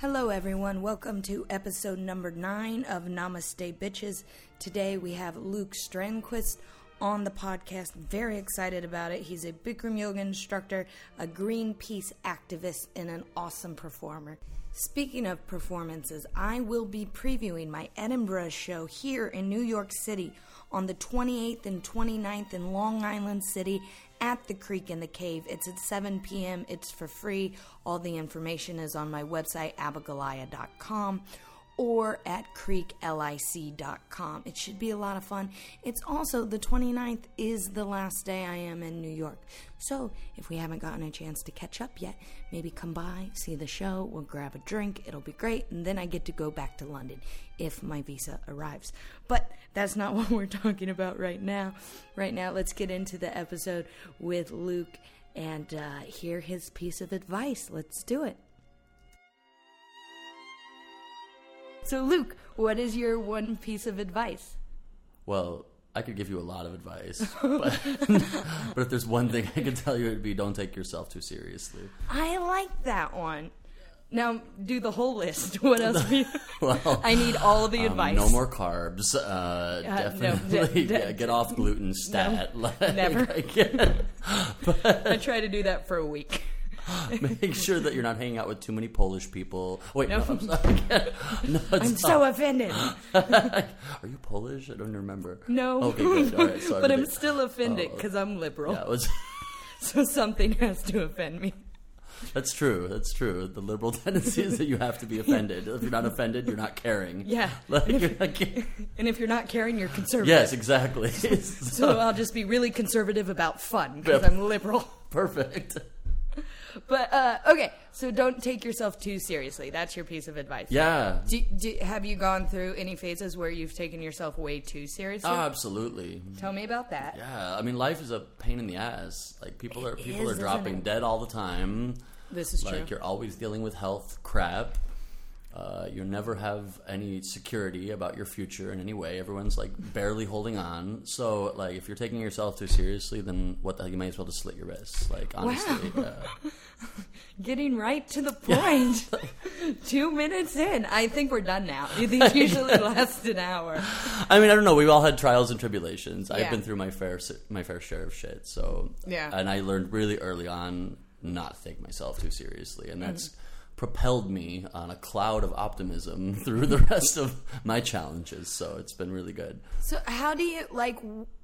Hello, everyone. Welcome to episode number nine of Namaste Bitches. Today we have Luke Strandquist on the podcast. Very excited about it. He's a Bikram yoga instructor, a Greenpeace activist, and an awesome performer. Speaking of performances, I will be previewing my Edinburgh show here in New York City on the 28th and 29th in Long Island City at the Creek and the Cave. It's at 7 p.m. It's for free. All the information is on my website, abigalia.com or at creeklic.com. It should be a lot of fun. It's also the 29th is the last day I am in New York. So, if we haven't gotten a chance to catch up yet, maybe come by, see the show, we'll grab a drink, it'll be great, and then I get to go back to London if my visa arrives. But that's not what we're talking about right now. Right now, let's get into the episode with Luke and uh, hear his piece of advice. Let's do it. So, Luke, what is your one piece of advice? Well, I could give you a lot of advice, but, but if there's one thing I could tell you, it'd be don't take yourself too seriously. I like that one. Now, do the whole list. What else? do you- Well, I need all of the um, advice. no more carbs. Uh, no, definitely de- yeah, get off gluten. Stat. Like, never. I can't- I try to do that for a week. make sure that you're not hanging out with too many Polish people. Wait, no, No. I'm sorry. no, I'm not. so offended. Are you Polish? I don't remember. No, Okay, good. All right, sorry. but I'm still offended Oh, because I'm liberal. Yeah, was. So something has to offend me. That's true. That's true. The liberal tendency is that you have to be offended. If you're not offended, you're not caring. Yeah. Like, not ca- And if you're not caring, you're conservative. yes, exactly. So I'll just be really conservative about fun because. I'm liberal. Perfect. But uh, okay, so don't take yourself too seriously. That's your piece of advice. Yeah. Do, do, have you gone through any phases where you've taken yourself way too seriously? Oh, absolutely. Tell me about that. Yeah. I mean, life is a pain in the ass. Like people are It people is, are dropping dead all the time. This is like true. you're always dealing with health crap. Uh, you never have any security about your future in any way. Everyone's like barely holding on. So, like, if you're taking yourself too seriously, then what the hell? You might as well just slit your wrists. Like, honestly, yeah. Getting right to the point. Two minutes in. I think we're done now. These usually last an hour. I mean, I don't know. We've all had trials and tribulations. Yeah. I've been through my fair my fair share of shit. So Yeah. and I learned really early on not to take myself too seriously, and that's propelled me on a cloud of optimism through the rest of my challenges. So it's been really good. So how do you like?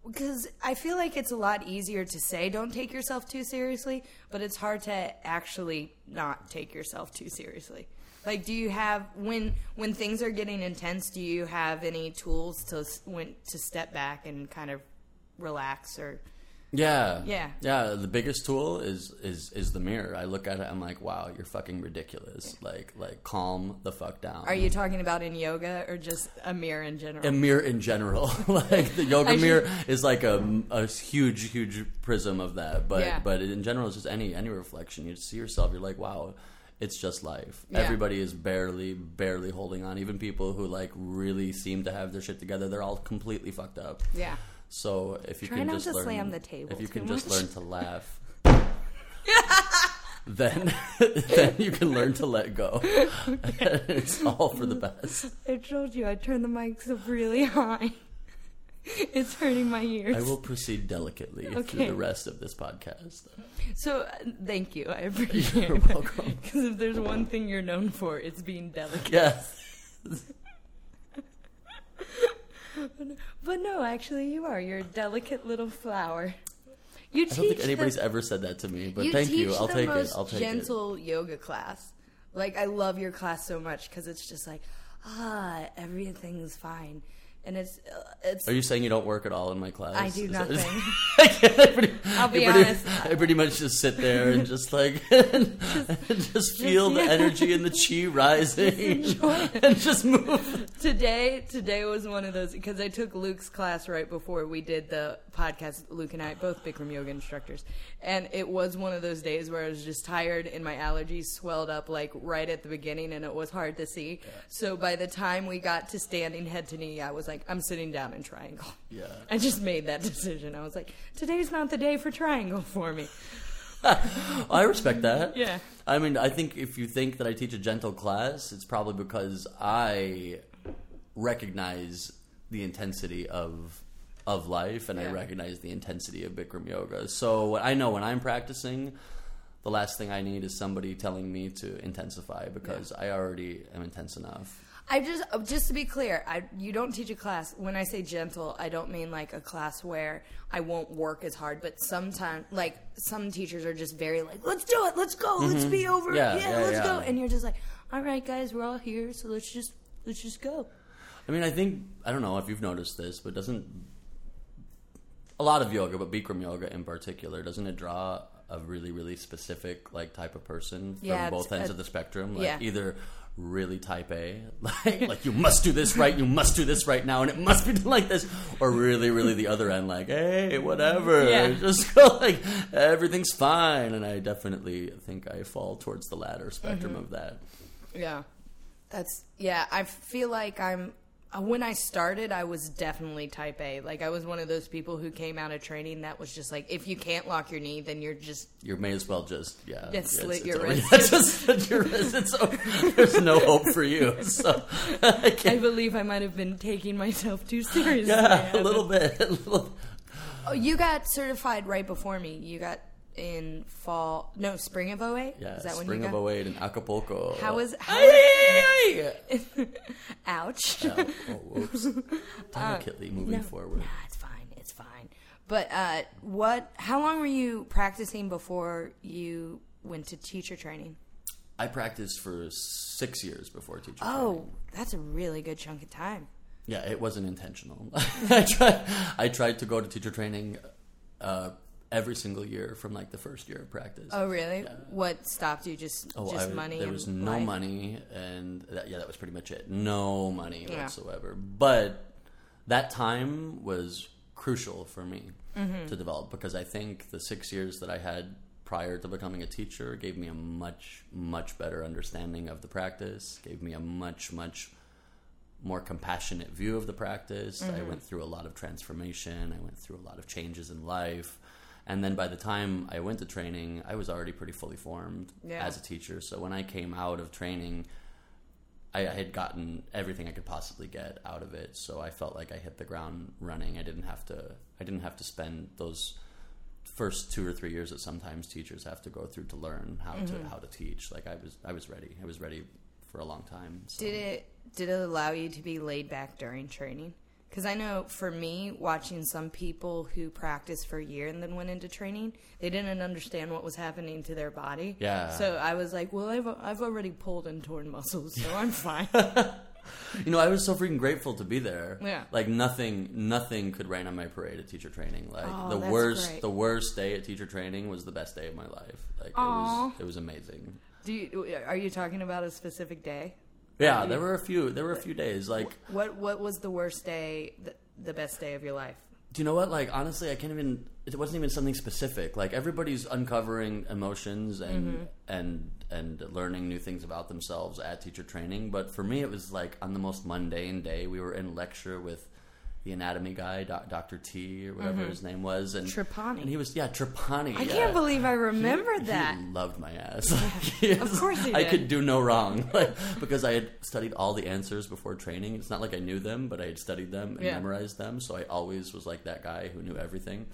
Because I feel like it's a lot easier to say don't take yourself too seriously, but it's hard to actually not take yourself too seriously. Like, do you have when when things are getting intense? Do you have any tools to when to step back and kind of relax or? Yeah, Yeah. yeah. The biggest tool is is is the mirror. I look at it. I'm like, wow, you're fucking ridiculous. Like like calm the fuck down. Are you talking about in yoga or just a mirror in general? a mirror in general. like the yoga I should- mirror is like a, a huge, huge prism of that. But Yeah. but in general, it's just any any reflection. You see yourself. You're like, wow, it's just life. Yeah. Everybody is barely, barely holding on. Even people who like really seem to have their shit together, they're all completely fucked up. yeah. So if you Try can not just to learn, slam the table if you too can just much. learn to laugh. Then, then you can learn to let go. it's all for the best. I told you I turned the mics up really high. It's hurting my ears. I will proceed delicately through Okay. the rest of this podcast. So uh, thank you. I appreciate You're it. welcome. Because if there's one thing you're known for, it's being delicate. Yes. But no, actually, you are. You're a delicate little flower. You I don't think anybody's the, ever said that to me, but you thank you. I'll take it. I'll take it. gentle yoga class. Like I love your class so much because it's just like ah, everything's fine, and it's uh, it's. Are you saying you don't work at all in my class? I do nothing. I pretty, I'll be I pretty, honest. I pretty much just sit there and just like and just, feel the yeah. energy and the chi rising it. and just move. today today was one of those because I took Luke's class right before we did the podcast. Luke and I both Bikram yoga instructors, and it was one of those days where I was just tired and my allergies swelled up like right at the beginning, and it was hard to see. So by the time we got to standing head to knee, I was like, I'm sitting down in triangle. Yeah. I just made that decision. I was like, today's not the day for triangle for me. I respect that. Yeah. I mean, I think if you think that I teach a gentle class, it's probably because I recognize the intensity of of life and I recognize the intensity of Bikram yoga. So I know when I'm practicing, the last thing I need is somebody telling me to intensify because I already am intense enough. I just uh, just to be clear, I you don't teach a class. When I say gentle, I don't mean like a class where I won't work as hard. But sometimes, like some teachers are just very like, "Let's do it, let's go, let's be over. Yeah, yeah, yeah, let's yeah. go," and you're just like, "All right, guys, we're all here, so let's just let's just go." I mean, I think I don't know if you've noticed this, but doesn't a lot of yoga, but Bikram yoga in particular, doesn't it draw a really, really specific like type of person from Yeah, both ends uh, of the spectrum? Like yeah. either really type A, like like you must do this right, you must do this right now, and it must be done like this, or really, really the other end, like hey, whatever, Yeah. just go like everything's fine. And I definitely think I fall towards the latter spectrum Mm-hmm. of that. Yeah, that's yeah. I feel like I'm. Uh, When I started, I was definitely type A. Like I was one of those people who came out of training that was just like, if you can't lock your knee, then you're just You may as well just yeah, Just it's- slit it's your wrist. Yeah, just slit your wrist. It's over. There's no hope for you. So I I believe I might have been taking myself too seriously. Yeah, a little bit. A little. Oh, you got certified right before me. You got in fall, no, spring of 08? Yeah, Is that when spring you of got? 08 in Acapulco. How was how? Ouch. ay. Oh, whoops. Delicately moving Uh, No, forward. Nah, it's fine. It's fine. But uh, what? How long were you practicing before you went to teacher training? I practiced for six years before teacher Oh, training. that's a really good chunk of time. Yeah, it wasn't intentional. I tried. I tried to go to teacher training uh, every single year from like the first year of practice. Oh, really? What stopped you? Just Oh, just I- money. There was no life? money, and that, yeah, that was pretty much it. No money Yeah. whatsoever. But that time was crucial for me Mm-hmm. to develop because I think the six years that I had prior to becoming a teacher gave me a much, much better understanding of the practice. Gave me a much, much more compassionate view of the practice. I Mm-hmm. went through a lot of transformation. I went through a lot of changes in life. And then by the time I went to training, I was already pretty fully formed Yeah. as a teacher. So when I came out of training, I, I had gotten everything I could possibly get out of it. So I felt like I hit the ground running. I didn't have to. I didn't have to spend those first two or three years that sometimes teachers have to go through to learn how Mm-hmm. to how to teach. Like I was, I was ready. I was ready for a long time. So. Did it did it allow you to be laid back during training? Because I know for me, watching some people who practiced for a year and then went into training, they didn't understand what was happening to their body. Yeah. So I was like, well, I've I've already pulled and torn muscles, so I'm fine. You know, I was so freaking grateful to be there. Yeah. Like nothing, nothing could rain on my parade at teacher training. Like Oh, the worst, great. the worst day at teacher training was the best day of my life. Like it was, it was amazing. Do you, are you talking about a specific day? Yeah, there were a few, there were a few days. Like, What what was the worst day, the, the best day of your life? do you know what? Like, honestly, I can't even. It wasn't even something specific. Like everybody's uncovering emotions and Mm-hmm. and and learning new things about themselves at teacher training. But for me, it was like on the most mundane day. We were in lecture with the anatomy guy, doc, Dr. T or whatever his name was, and Mm-hmm. Trapani. and he was yeah Trapani. I yeah. can't believe I remembered He that. He loved my ass. He Of course he I could do no wrong, like because I had studied all the answers before training. It's not like I knew them, but I had studied them and Yeah. memorized them. So I always was like that guy who knew everything.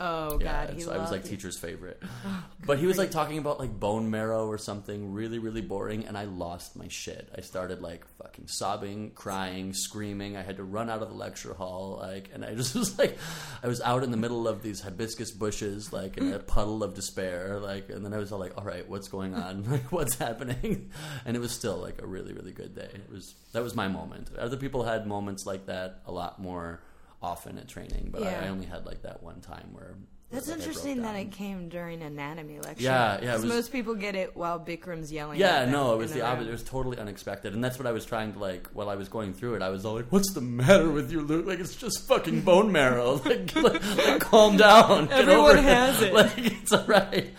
Oh Yeah, God, he so I was like you. teacher's favorite. but he was like talking about like bone marrow or something really, really boring, and I lost my shit. I started like fucking sobbing, crying, screaming. I had to run out of the lecture hall, like, and I just was like, I was out in the middle of these hibiscus bushes, like in a puddle of despair, like, and then I was all like, all right, what's going on? Like, what's happening? And it was still like a really, really good day. It was that was my moment. Other people had moments like that a lot more often at training, but Yeah. I, I only had like that one time where. That's like, interesting that it came during anatomy lecture. Yeah, yeah, was- most people get it while Bikram's yelling. Yeah, no, it was the opposite. It was totally unexpected, and that's what I was trying to like. While I was going through it, I was all like, "What's the matter with you, Luke? Like it's just fucking bone marrow. like, like, like, calm down. Everyone has it. Like it's all right."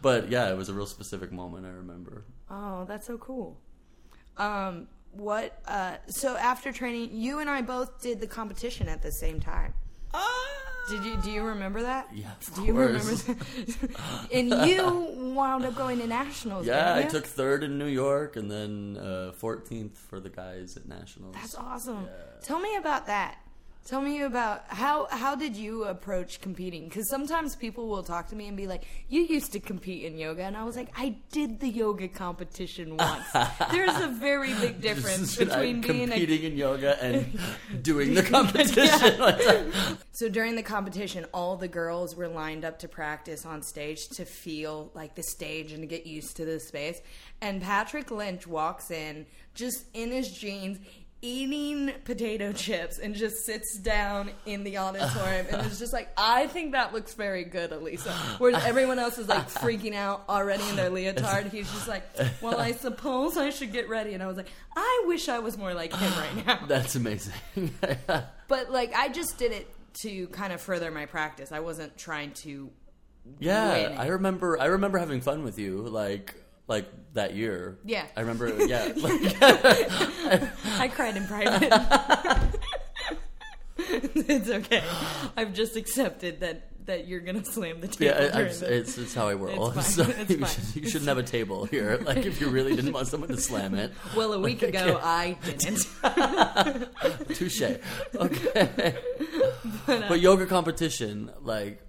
But yeah, it was a real specific moment. I remember. Oh, that's so cool. Um, what? Uh, so after training, you and I both did the competition at the same time. Oh. Did you do you remember that? Yeah, of Do you remember that? and you wound up going to nationals. Yeah, I took third in New York and then uh, 14th for the guys at nationals. That's awesome. Tell me about that. Tell me about how how did you approach competing? Because sometimes people will talk to me and be like, "You used to compete in yoga," and I was like, "I did the yoga competition once." There's a very big difference between being a competing in yoga and doing the competition. Like. Uh, so during the competition, all the girls were lined up to practice on stage to feel like the stage and to get used to the space. And Patrick Lynch walks in just in his jeans, eating potato chips, and just sits down in the auditorium and is just like, I think that looks very good, Elisa. Whereas everyone else is like freaking out already in their leotard. He's just like, Well, I suppose I should get ready. And I was like, I wish I was more like him right now. That's amazing. But like I just did it to kind of further my practice. I wasn't trying to yeah, I remember. I remember having fun with you, like like that year. Yeah. I remember. Yeah, like, I cried in private. it's okay. I've just accepted that that you're gonna slam the table. yeah. I, I, it's, it's it's how I roll. It's fine, So you, should, you shouldn't have a table here. Like if you really didn't want someone to slam it. well, a week ago I didn't. Touche. Okay. Uh, but, yoga competition, like,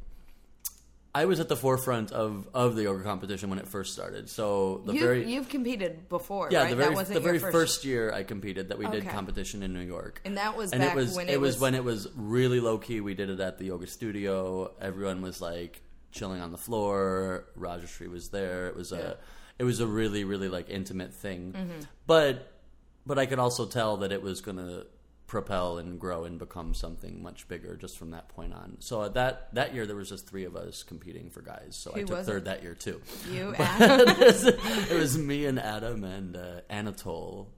I was at the forefront of, of the yoga competition when it first started. So the you, very you've competed before, yeah right? the very the very your first, year I competed that we did competition in New York. and that was and it was when it, it, was, when it was really low key. We did it at the yoga studio. Everyone was like chilling on the floor. Rajashree was there. It was Yeah. a it was a really really like intimate thing. Mm-hmm. But but I could also tell that it was going to propel and grow and become something much bigger just from that point on. So at that that year there was just three of us competing for guys. So I took third it? that year too. you Adam. it was me and Adam and uh, Anatole,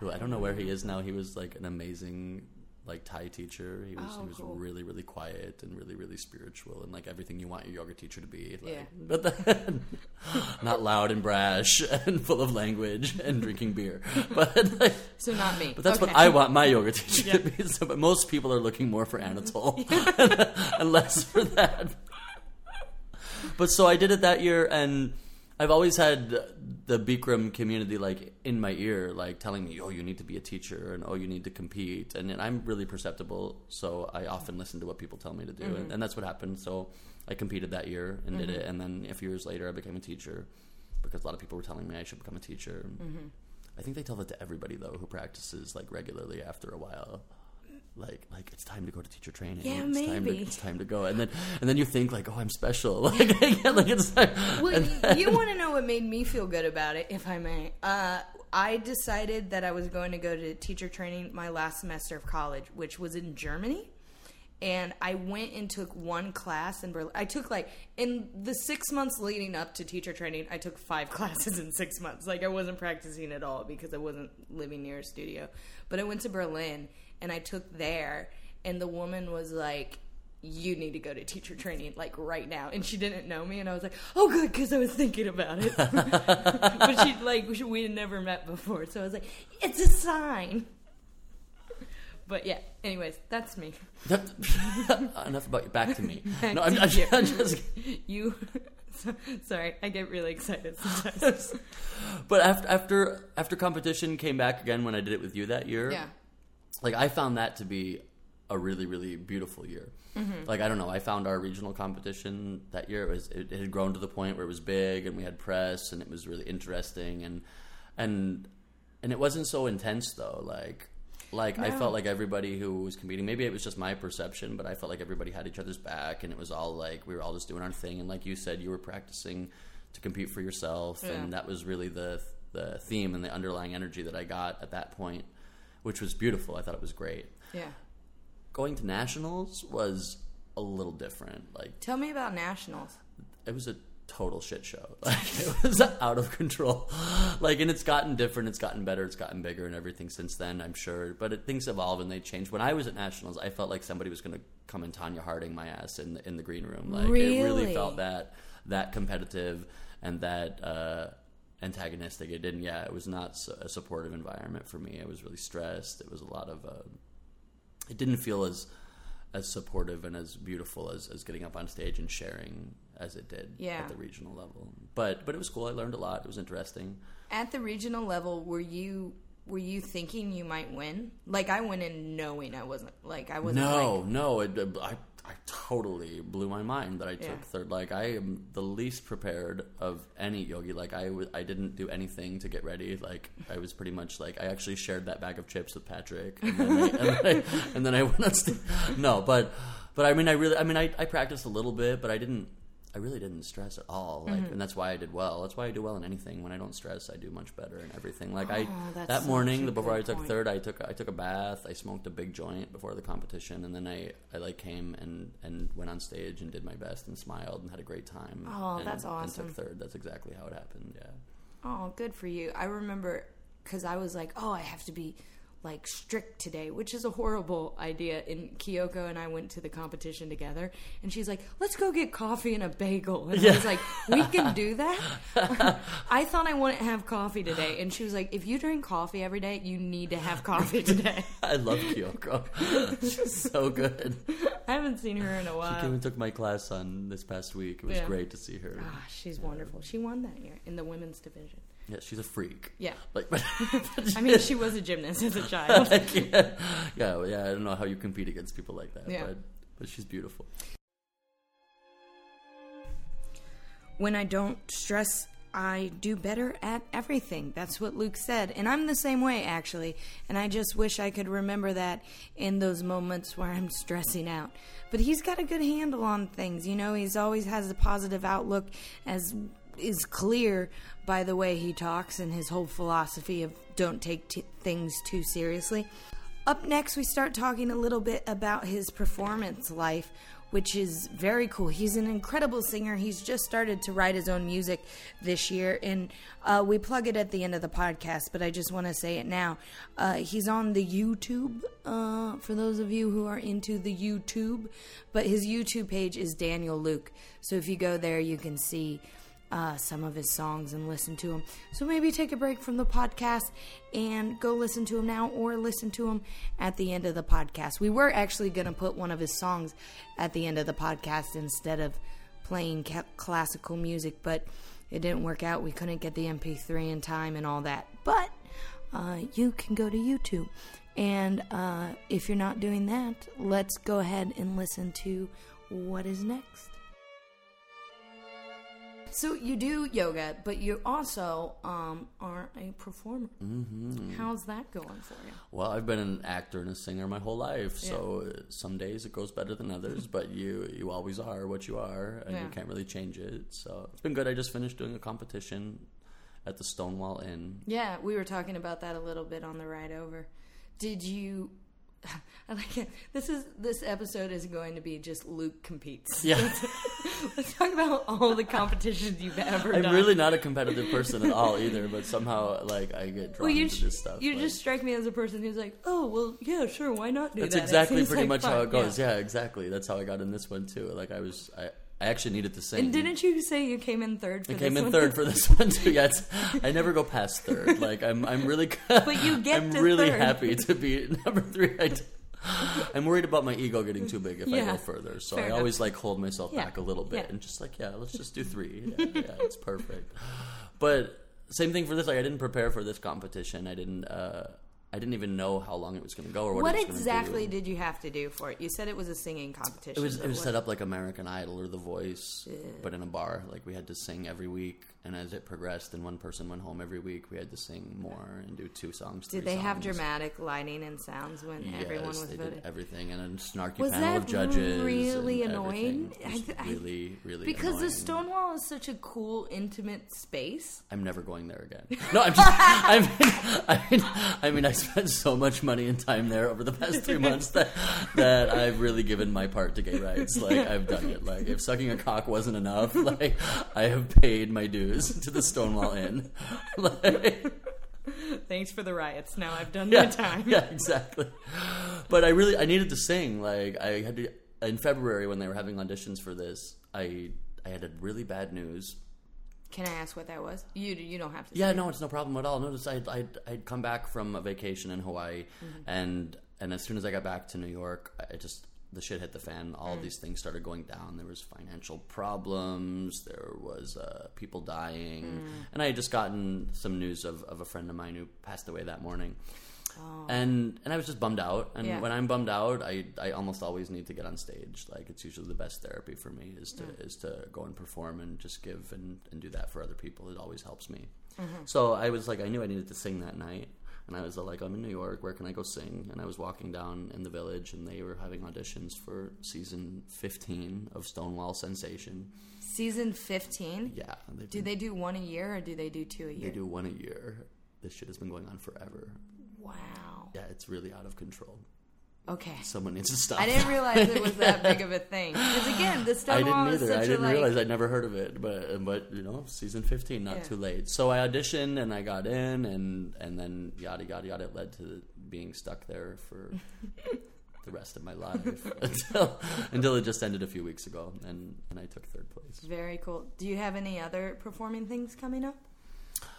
who I don't know where he is now. He was like an amazing like Thai teacher. He was Oh, he was cool. really really quiet and really really spiritual and like everything you want your yoga teacher to be. Like, Yeah. But then not loud and brash and full of language and drinking beer. But like, so not me. but that's what I want my yoga teacher to be. So, but most people are looking more for Anatole and less for that. But so I did it that year, and I've always had the Bikram community like in my ear, like telling me, "Oh, you need to be a teacher," and "Oh, you need to compete." And, and I'm really perceptible, so I often listen to what people tell me to do, and, mm-hmm. and that's what happened. So I competed that year and did it, mm-hmm. and then a few years later, I became a teacher because a lot of people were telling me I should become a teacher. Mm-hmm. I think they tell that to everybody though who practices like regularly after a while. Like, like it's time to go to teacher training. Yeah, it's Time to, maybe. it's time to go, and then and then you think like, oh, I'm special. Like, yeah, like it's time. Well, then- you want to know what made me feel good about it, if I may? Uh, I decided that I was going to go to teacher training my last semester of college, which was in Germany. And I went and took one class in Berlin. I took like in the six months leading up to teacher training, I took five classes in six months. Like I wasn't practicing at all because I wasn't living near a studio. But I went to Berlin and I took there, and the woman was like, you need to go to teacher training like right now and she didn't know me and i was like oh good because i was thinking about it but she like we had never met before so i was like it's a sign but yeah anyways that's me enough about you. Back to me. Back no, I'm, I'm, you. Just. you so- sorry i get really excited sometimes But after after after competition came back again when I did it with you that year. yeah like I found that to be a really really beautiful year. Mm-hmm. Like I don't know, I found our regional competition that year it was it, it had grown to the point where it was big and we had press and it was really interesting and and and it wasn't so intense though. Like like I felt like everybody who was competing, maybe it was just my perception, but I felt like everybody had each other's back and it was all like we were all just doing our thing and like you said you were practicing to compete for yourself Yeah. and that was really the the theme and the underlying energy that I got at that point which was beautiful. I thought it was great. yeah Going to nationals was a little different. Like tell me about nationals it was a total shit show. Like it was out of control. Like and it's gotten different. It's gotten better. It's gotten bigger and everything since then. I'm sure. But it, things evolve and they change. When I was at nationals, I felt like somebody was going to come and Tonya Harding my ass in the, in the green room. Like it Really? really felt that that competitive and that. uh antagonistic it didn't yeah it was not a supportive environment for me i was really stressed it was a lot of uh, it didn't feel as as supportive and as beautiful as, as getting up on stage and sharing as it did Yeah. at the regional level. But but it was cool. I learned a lot. It was interesting. At the regional level, were you were you thinking you might win? Like I went in knowing I wasn't like I wasn't No, like, no, it, I I totally blew my mind that I took Yeah. third. Like I am the least prepared of any yogi. Like I w- I didn't do anything to get ready. Like I was pretty much like I actually shared that bag of chips with Patrick, and then I, and then I, and then I went on stage. No, but but I mean I really I mean I, I practiced a little bit, but I didn't. I really didn't stress at all, like, Mm-hmm. and that's why I did well. That's why I do well in anything. When I don't stress, I do much better in everything. Like I, Oh, that's that morning, before I took point. third, I took I took a bath. I smoked a big joint before the competition, and then I, I like came and, and went on stage and did my best and smiled and had a great time. Oh, and, that's And took third. That's exactly how it happened. Yeah. Oh, good for you. I remember because I was like, oh, I have to be like strict today, which is a horrible idea. And Kyoko and I went to the competition together, and she's like, let's go get coffee and a bagel. And I was like, we can do that? I thought I wouldn't have coffee today. And she was like, if you drink coffee every day, you need to have coffee today. I love Kyoko. She's so good. I haven't seen her in a while. She came and took my class on this past week. It was Yeah. great to see her. Ah, she's wonderful. She won that year in the women's division. Yeah, she's a freak. Yeah. Like, but, I mean, she was a gymnast as a child. yeah, yeah, yeah. I don't know how you compete against people like that, Yeah. but but she's beautiful. when I don't stress, I do better at everything. That's what Luke said. And I'm the same way, actually. And I just wish I could remember that in those moments where I'm stressing out. But he's got a good handle on things. You know, he's always has a positive outlook, as is clear by the way he talks and his whole philosophy of don't take t- things too seriously. Up next, we start talking a little bit about his performance life, which is very cool. He's an incredible singer. He's just started to write his own music this year, and uh, we plug it at the end of the podcast, but I just want to say it now. Uh, he's on the YouTube, uh, for those of you who are into the YouTube, but his YouTube page is Daniel Luke. So if you go there, you can see uh, some of his songs and listen to him. So maybe take a break from the podcast and go listen to him now or listen to him at the end of the podcast. We were actually going to put one of his songs at the end of the podcast instead of playing ca- classical music, but it didn't work out. We couldn't get the MP3 in time and all that. But uh, you can go to YouTube. And uh, if you're not doing that, let's go ahead and listen to what is next. So you do yoga, but you also um, are a performer. Mm-hmm. How's that going for you? Well, I've been an actor and a singer my whole life, so uh, some days it goes better than others, but you you always are what you are, and Yeah. you can't really change it. So it's been good. I just finished doing a competition at the Stonewall Inn. Yeah, we were talking about that a little bit on the ride over. Did you? I like it. This is this episode is going to be just Luke competes. Yeah, Let's talk about all the competitions you've ever I'm done. really not a competitive person at all either, but somehow like I get drawn well, you into this stuff. you like- just strike me as a person who's like, oh well, yeah, sure, why not do That's that? It exactly pretty like much how it goes. Yeah. exactly. That's how I got in this one too. Like I was, I, I actually needed to sing. And didn't you say you came in third for this one? I came in one? third for this one too. Yeah, I never go past third. Like I'm, I'm really. But you get I'm really third. happy to be number three. I, I'm worried about my ego getting too big if I go further, so Fair I enough. always like hold myself Yeah. back a little bit Yeah. and just like, yeah, let's just do three. Yeah, yeah, it's perfect. But same thing for this. Like I didn't prepare for this competition. I didn't. Uh, I didn't even know how long it was going to go or what, What it was exactly did you have to do for it? You said it was a singing competition. It was it was set up like American Idol or The Voice, but in a bar. Like we had to sing every week, and as it progressed, and one person went home every week, we had to sing more and do two songs. Did they have dramatic lighting and sounds when everyone Yes, was they voting? did everything, and a snarky Was panel of judges. really annoying? It was I I- really, really Because the. Stonewall is such a cool, intimate space. I'm never going there again. No, I'm just. I mean, I mean, I mean, I spent so much money and time there over the past three months that that I've really given my part to gay rights. Like I've done it. Like if sucking a cock wasn't enough, like I have paid my dues to the Stonewall Inn. Like, Thanks for the riots. Now I've done yeah, my time. yeah, exactly. But I really, I needed to sing. Like I had to in February when they were having auditions for this. I I had a really bad news Can I ask what that was? You you don't have to. Yeah, no, it's no problem at all. Notice I'd, I'd, I'd come back from a vacation in Hawaii, Mm-hmm. and and as soon as I got back to New York, I just the shit hit the fan. Mm. All these things started going down. There was financial problems. There was uh, people dying, Mm. and I had just gotten some news of, of a friend of mine who passed away that morning. And and I was just bummed out. And Oh. Yeah. when I'm bummed out, I, I almost always need to get on stage. Like it's usually the best therapy for me is to is to go and perform and just give and, and do that for other people. It always helps me. Mm-hmm. So I was like, I knew I needed to sing that night. And I was like, I'm in New York. Where can I go sing? And I was walking down in the village, and they were having auditions for season 15 of Stonewall Sensation. Season 15? Yeah, Do been- they do one a year or do they do two a year? they do one a year. This shit has been going on forever. Wow. Yeah, it's really out of control. Okay. Someone needs to stop. I didn't realize it was that big of a thing. Because again, the stuff. I didn't is either. such I didn't a like. realize I'd never heard of it, but but you know, season fifteen, not Yeah. too late. So I auditioned and I got in, and and then yada yada yada. It led to being stuck there for the rest of my life until until it just ended a few weeks ago, and and I took third place. Very cool. Do you have any other performing things coming up?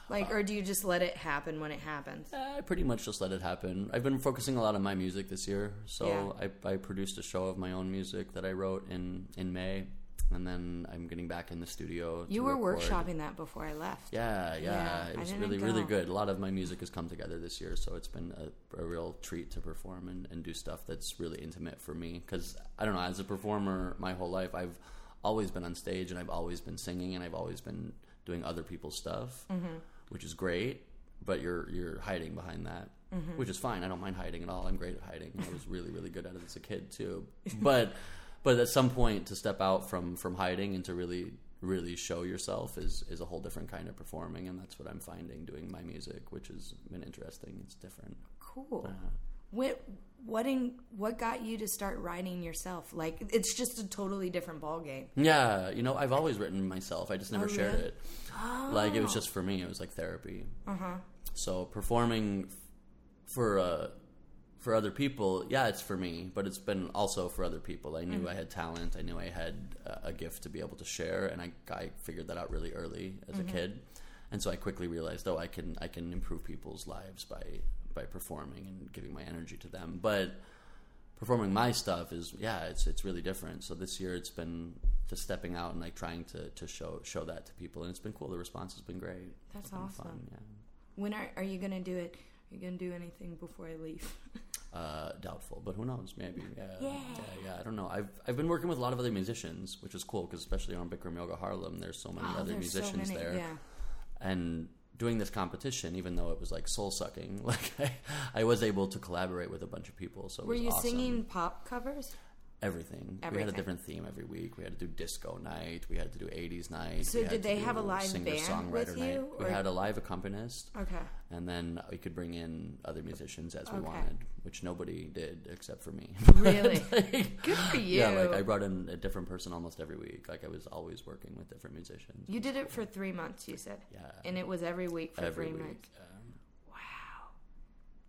Like, or do you just let it happen when it happens? I pretty much just let it happen. I've been focusing a lot on my music this year, so I, I produced a show of my own music that I wrote in in May, and then I'm getting back in the studio. You were record. workshopping that before I left. Yeah, yeah, Yeah, it was really, really good. A lot of my music has come together this year, so it's been a, a real treat to perform and, and do stuff that's really intimate for me. Because I don't know, as a performer, my whole life I've always been on stage and I've always been singing and I've always been doing other people's stuff, Mm-hmm. Which is great. But you're you're hiding behind that, Mm-hmm. which is fine. I don't mind hiding at all. I'm great at hiding. I was really, really good at it as a kid too. But but at some point to step out from from hiding and to really really show yourself is is a whole different kind of performing and that's what i'm finding doing my music which has been interesting it's different Cool. Uh, What what in, what got you to start writing yourself? Like, it's just a totally different ball game. yeah you know i've always written myself i just never Oh, shared really? it like it was just for me it was like therapy Uh-huh. so performing for uh for other people yeah it's for me but it's been also for other people i knew Mm-hmm. i had talent i knew i had a, a gift to be able to share and i, I figured that out really early as Mm-hmm. a kid and so i quickly realized oh i can i can improve people's lives by by performing and giving my energy to them but performing my stuff is yeah it's it's really different so this year it's been just stepping out and like trying to to show show that to people and it's been cool the response has been great That's been awesome. fun, yeah When are are you gonna do it? Are you gonna do anything before I leave? Uh, doubtful, but who knows? Maybe. Yeah, Yeah. yeah, yeah. I don't know. I've I've been working with a lot of other musicians, which is cool because especially on Bikram Yoga Harlem, there's so many Oh, other there's so musicians many- there, Yeah. and doing this competition, even though it was like soul sucking, like I, I was able to collaborate with a bunch of people. So it Were you awesome. singing pop covers? Everything? We had a different theme every week. We had to do disco night. We had to do '80s night. So did they have a live band singer-songwriter with night. you, We had a live accompanist Okay. and then we could bring in other musicians as we Okay. wanted, which nobody did except for me. Really? Like, Good for you. Yeah, like I brought in a different person almost every week. Like I was always working with different musicians. You did it for three months, you said, yeah, and it was every week for every three week. months. Um, Wow,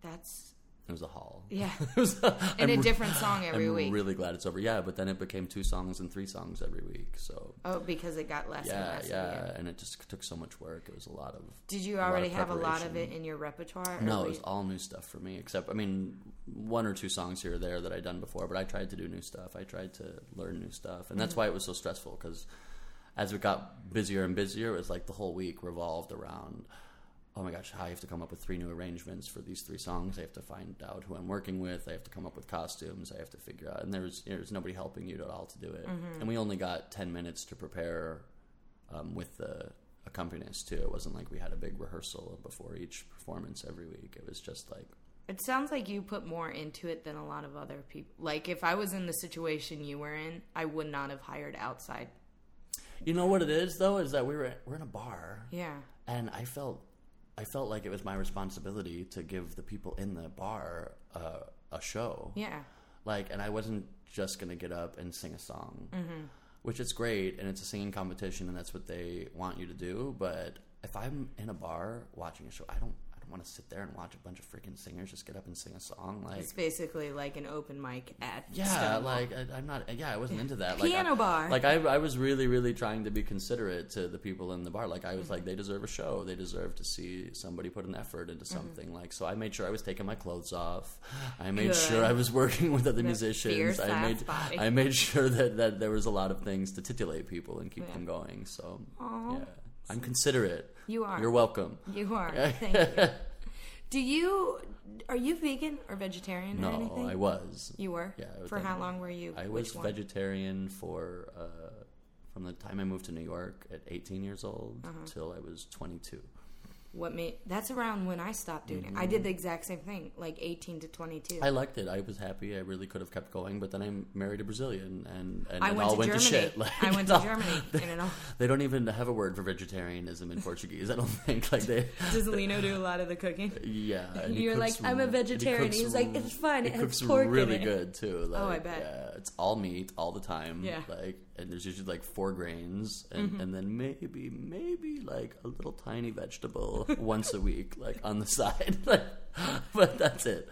that's it was a haul. yeah, It was- and I'm a different song every I'm week. really glad it's over. Yeah, but then it became two songs and three songs every week. So oh, because it got less and yeah, less. yeah, and it just took so much work. It was a lot of Did you already of have a lot of it in your repertoire? No, it was you- all new stuff for me. Except, I mean, one or two songs here or there that I'd done before. But I tried to do new stuff. I tried to learn new stuff, and that's Mm-hmm. why it was so stressful. Because as it got busier and busier, it was like the whole week revolved around. Oh my gosh, I have to come up with three new arrangements for these three songs. I have to find out who I'm working with. I have to come up with costumes. I have to figure out, and there's there's nobody helping you at all to do it. Mm-hmm. And we only got ten minutes to prepare um, with the accompanist too. It wasn't like we had a big rehearsal before each performance every week. It was just like It sounds like you put more into it than a lot of other people. Like if I was in the situation you were in, I would not have hired outside. you know what it is though is that we were we're in a bar Yeah. and I felt I felt like it was my responsibility to give the people in the bar uh, a show. Yeah. Like, and I wasn't just gonna get up and sing a song, which is great, and it's a singing competition, and that's what they want you to do. But if I'm in a bar watching a show, I don't want to sit there and watch a bunch of freaking singers just get up and sing a song. Like, It's basically like an open mic at yeah, Stonewall. like I, I'm not. Yeah, I wasn't into that. Piano like, I, bar. Like I, I was really, really trying to be considerate to the people in the bar. Like I was like, they deserve a show. They deserve to see somebody put an effort into Mm-hmm. something. Like so, I made sure I was taking my clothes off. I made Good. sure I was working with other The musicians. I made, body. I made sure that that there was a lot of things to titillate people and keep Yeah. them going. So Aw. yeah, I'm considerate. You are. You're welcome. You are. Thank you. Do you are you vegan or vegetarian or No, anything? I was. You were. Yeah, was For how long were you? I was vegetarian for uh, from the time I moved to New York at 18 years old Uh-huh. till I was 22. What made? That's around when I stopped doing it. I did the exact same thing, like eighteen to twenty-two. Mm-hmm. I liked it. I was happy. I really could have kept going, but then I married a Brazilian, and, and I it went all to went Germany. to shit. Like, I went to all- Germany, They, and it all. they don't even have a word for vegetarianism in Portuguese. I don't think like they. Does Lino do a lot of the cooking? Yeah, You're like, "I'm a vegetarian." cooks He's like, "It's fine, He it cooks pork in really it." good too. Like, Oh, I bet. Yeah, it's all meat all the time. Yeah. like and there's usually like four grains, and, Mm-hmm. and then maybe maybe like a little tiny vegetable once a week, like on the side. Like, but that's it.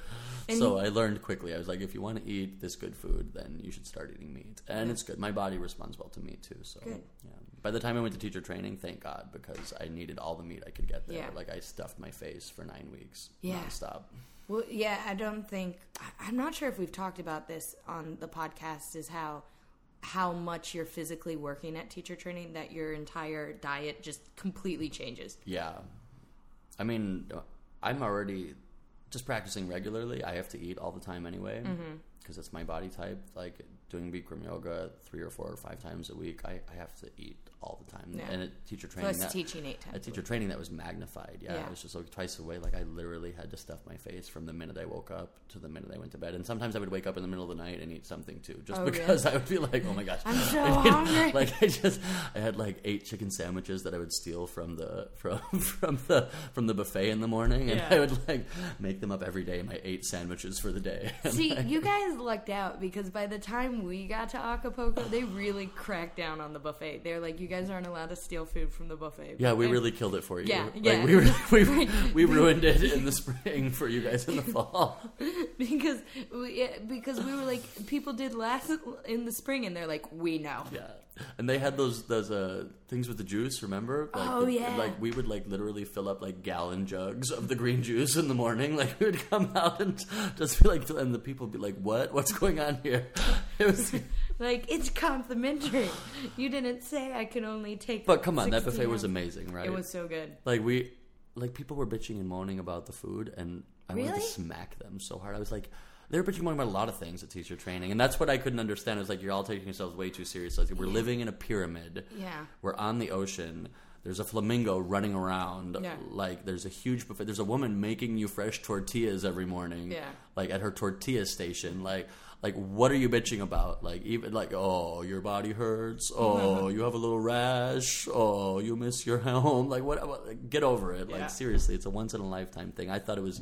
And so you- I learned quickly. I was like, if you want to eat this good food, then you should start eating meat, and it's good. My body responds well to meat too. So Good. yeah. By the time I went to teacher training, thank God, because I needed all the meat I could get there. Yeah. Like I stuffed my face for nine weeks Yeah. nonstop. Well, yeah, I don't think I'm not sure if we've talked about this on the podcast. Is how how much you're physically working at teacher training that your entire diet just completely changes. Yeah. I mean, I'm already just practicing regularly. I have to eat all the time anyway Mm-hmm. because it's my body type. Like doing Bikram yoga three or four or five times a week, I, I have to eat all the time. Yeah. And at teacher training, Plus that, teaching eight times. at teacher training, that was magnified. Yeah, Yeah. it was just like twice a way. Like I literally had to stuff my face from the minute I woke up to the minute I went to bed. And sometimes I would wake up in the middle of the night and eat something too, just Oh, because I would be like, oh my gosh, I'm so hungry. like I just I had like eight chicken sandwiches that I would steal from the from from the from the buffet in the morning, and Yeah. I would like make them up every day. My eight sandwiches for the day. See, like, you guys lucked out because by the time we got to Acapulco, they really cracked down on the buffet. They're like, you guys aren't allowed to steal food from the buffet. yeah, we And- really killed it for you. Yeah, like, yeah. we, re- we we ruined it in the spring for you guys in the fall. because we, yeah, because we were like people did last in the spring, and they're like, we know. Yeah, and they had those those uh, things with the juice. Remember? Like, Oh, the- yeah. Like we would like literally fill up like gallon jugs of the green juice in the morning. Like we would come out and just be like, and the people would be like, "What? What's going on here?" It was. Like it's complimentary. You didn't say I could only take. But come on, that 16 buffet was amazing, right? It was so good. like we, like people were bitching and moaning about the food, and I wanted to smack them so hard. I was like. They were bitching about a lot of things at teacher training, and that's what I couldn't understand. It was like you're all taking yourselves way too seriously. Like, we're living in a pyramid. Yeah. We're on the ocean. There's a flamingo running around. Yeah. Like there's a huge buffet. There's a woman making you fresh tortillas every morning. Yeah. Like at her tortilla station. Like like what are you bitching about? Like even like oh your body hurts. Oh uh-huh. you have a little rash. Oh you miss your home. Like what? what- Get over it. Yeah. Like seriously, it's a once in a lifetime thing. I thought it was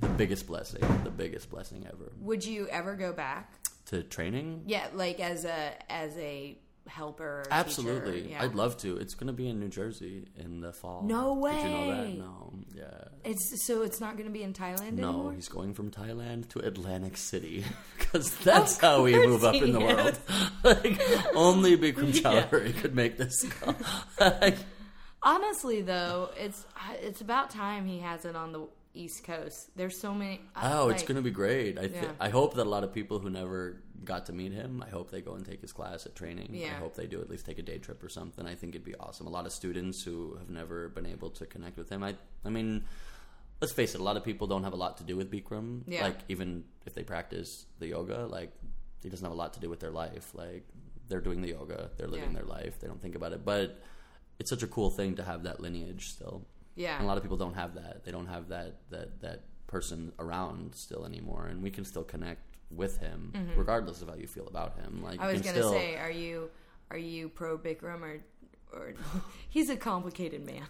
the biggest blessing. The biggest blessing ever. Would you ever go back? To training. Yeah, like as a as a helper. Or Absolutely, yeah. I'd love to. It's going to be in New Jersey in the fall. No way. Did you know that? No, yeah. It's so it's not going to be in Thailand No, anymore. he's going from Thailand to Atlantic City because that's how we move up in the world. like only Bikram Yeah. Could make this. Call. Honestly, though, it's it's about time he has it on the East Coast. There's so many. oh, it's going to be great. I th- Yeah. I hope that a lot of people who never got to meet him, I hope they go and take his class at training. Yeah. I hope they do at least take a day trip or something. I think it'd be awesome. A lot of students who have never been able to connect with him. I I mean. Let's face it. A lot of people don't have a lot to do with Bikram. Yeah. Like even if they practice the yoga, like he doesn't have a lot to do with their life. Like they're doing the yoga, they're living Yeah. their life. They don't think about it. But it's such a cool thing to have that lineage still. Yeah. And a lot of people don't have that. They don't have that that that person around still anymore, and we can still connect with him regardless of how you feel about him. Like Mm-hmm. I was gonna still, say, are you are you pro Bikram or or he's a complicated man.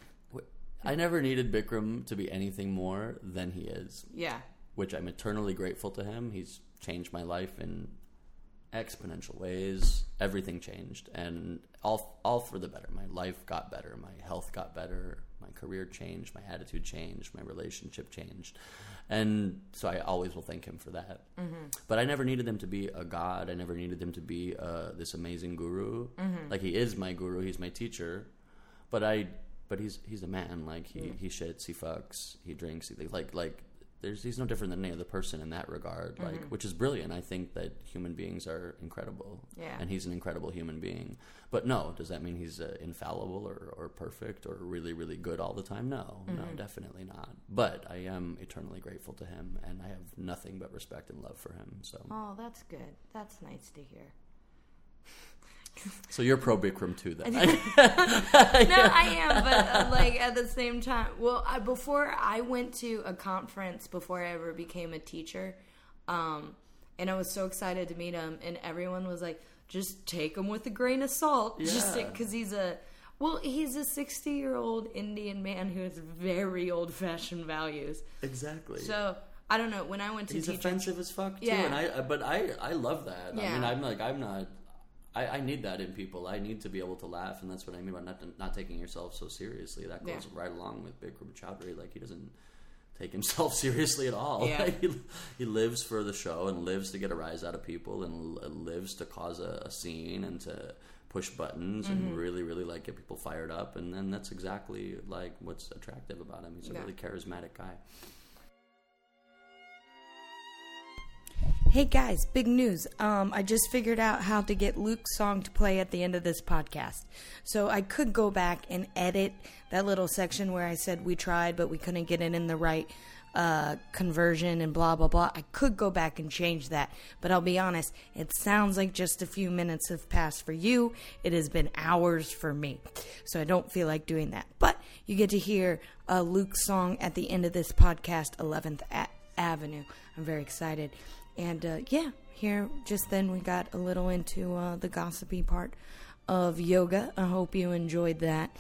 I never needed Bikram to be anything more than he is, Yeah. which I'm eternally grateful to him. He's changed my life in exponential ways. Everything changed, and all all for the better. My life got better. My health got better. My career changed. My attitude changed. My relationship changed, and so I always will thank him for that. But I never needed him to be a god. I never needed him to be uh, this amazing guru. Like he is my guru. He's my teacher. But I, but he's he's a man. Like he he shits, he fucks, he drinks. He, like like there's he's no different than any other person in that regard. Like which is brilliant. I think that human beings are incredible. Yeah. And he's an incredible human being. But no, does that mean he's uh, infallible or, or perfect or really really good all the time? No, no, definitely not. But I am eternally grateful to him, and I have nothing but respect and love for him. So Oh, that's good. That's nice to hear. So you're pro Bikram too then? no, I am, but uh, like at the same time, well, I, before I went to a conference before I ever became a teacher, um, and I was so excited to meet him, and everyone was like, "Just take him with a grain of salt, just because he's a." Well, he's a 60 year old Indian man who has very old fashioned values. exactly. So, I don't know. When I went to he's offensive as fuck too, Yeah. and I. But I, I love that. I mean, I'm like, I'm not. I, I need that in people. I need to be able to laugh, and that's what I mean by not not taking yourself so seriously. That goes Yeah. right along with Big Bikram Choudhury. Like he doesn't take himself seriously at all. Yeah. he, he lives for the show and lives to get a rise out of people and l- lives to cause a, a scene and to push buttons Mm-hmm. and really, really like get people fired up. And then that's exactly like what's attractive about him. He's a Yeah. really charismatic guy. Hey guys, big news. Um, I just figured out how to get Luke's song to play at the end of this podcast. So I could go back and edit that little section where I said we tried, but we couldn't get it in the right uh, conversion and blah, blah, blah. I could go back and change that. But I'll be honest, it sounds like just a few minutes have passed for you. It has been hours for me. So I don't feel like doing that. But you get to hear uh, Luke's song at the end of this podcast, 11th A- Avenue. I'm very excited. And uh, yeah, here just then we got a little into uh, the gossipy part of yoga. I hope you enjoyed that.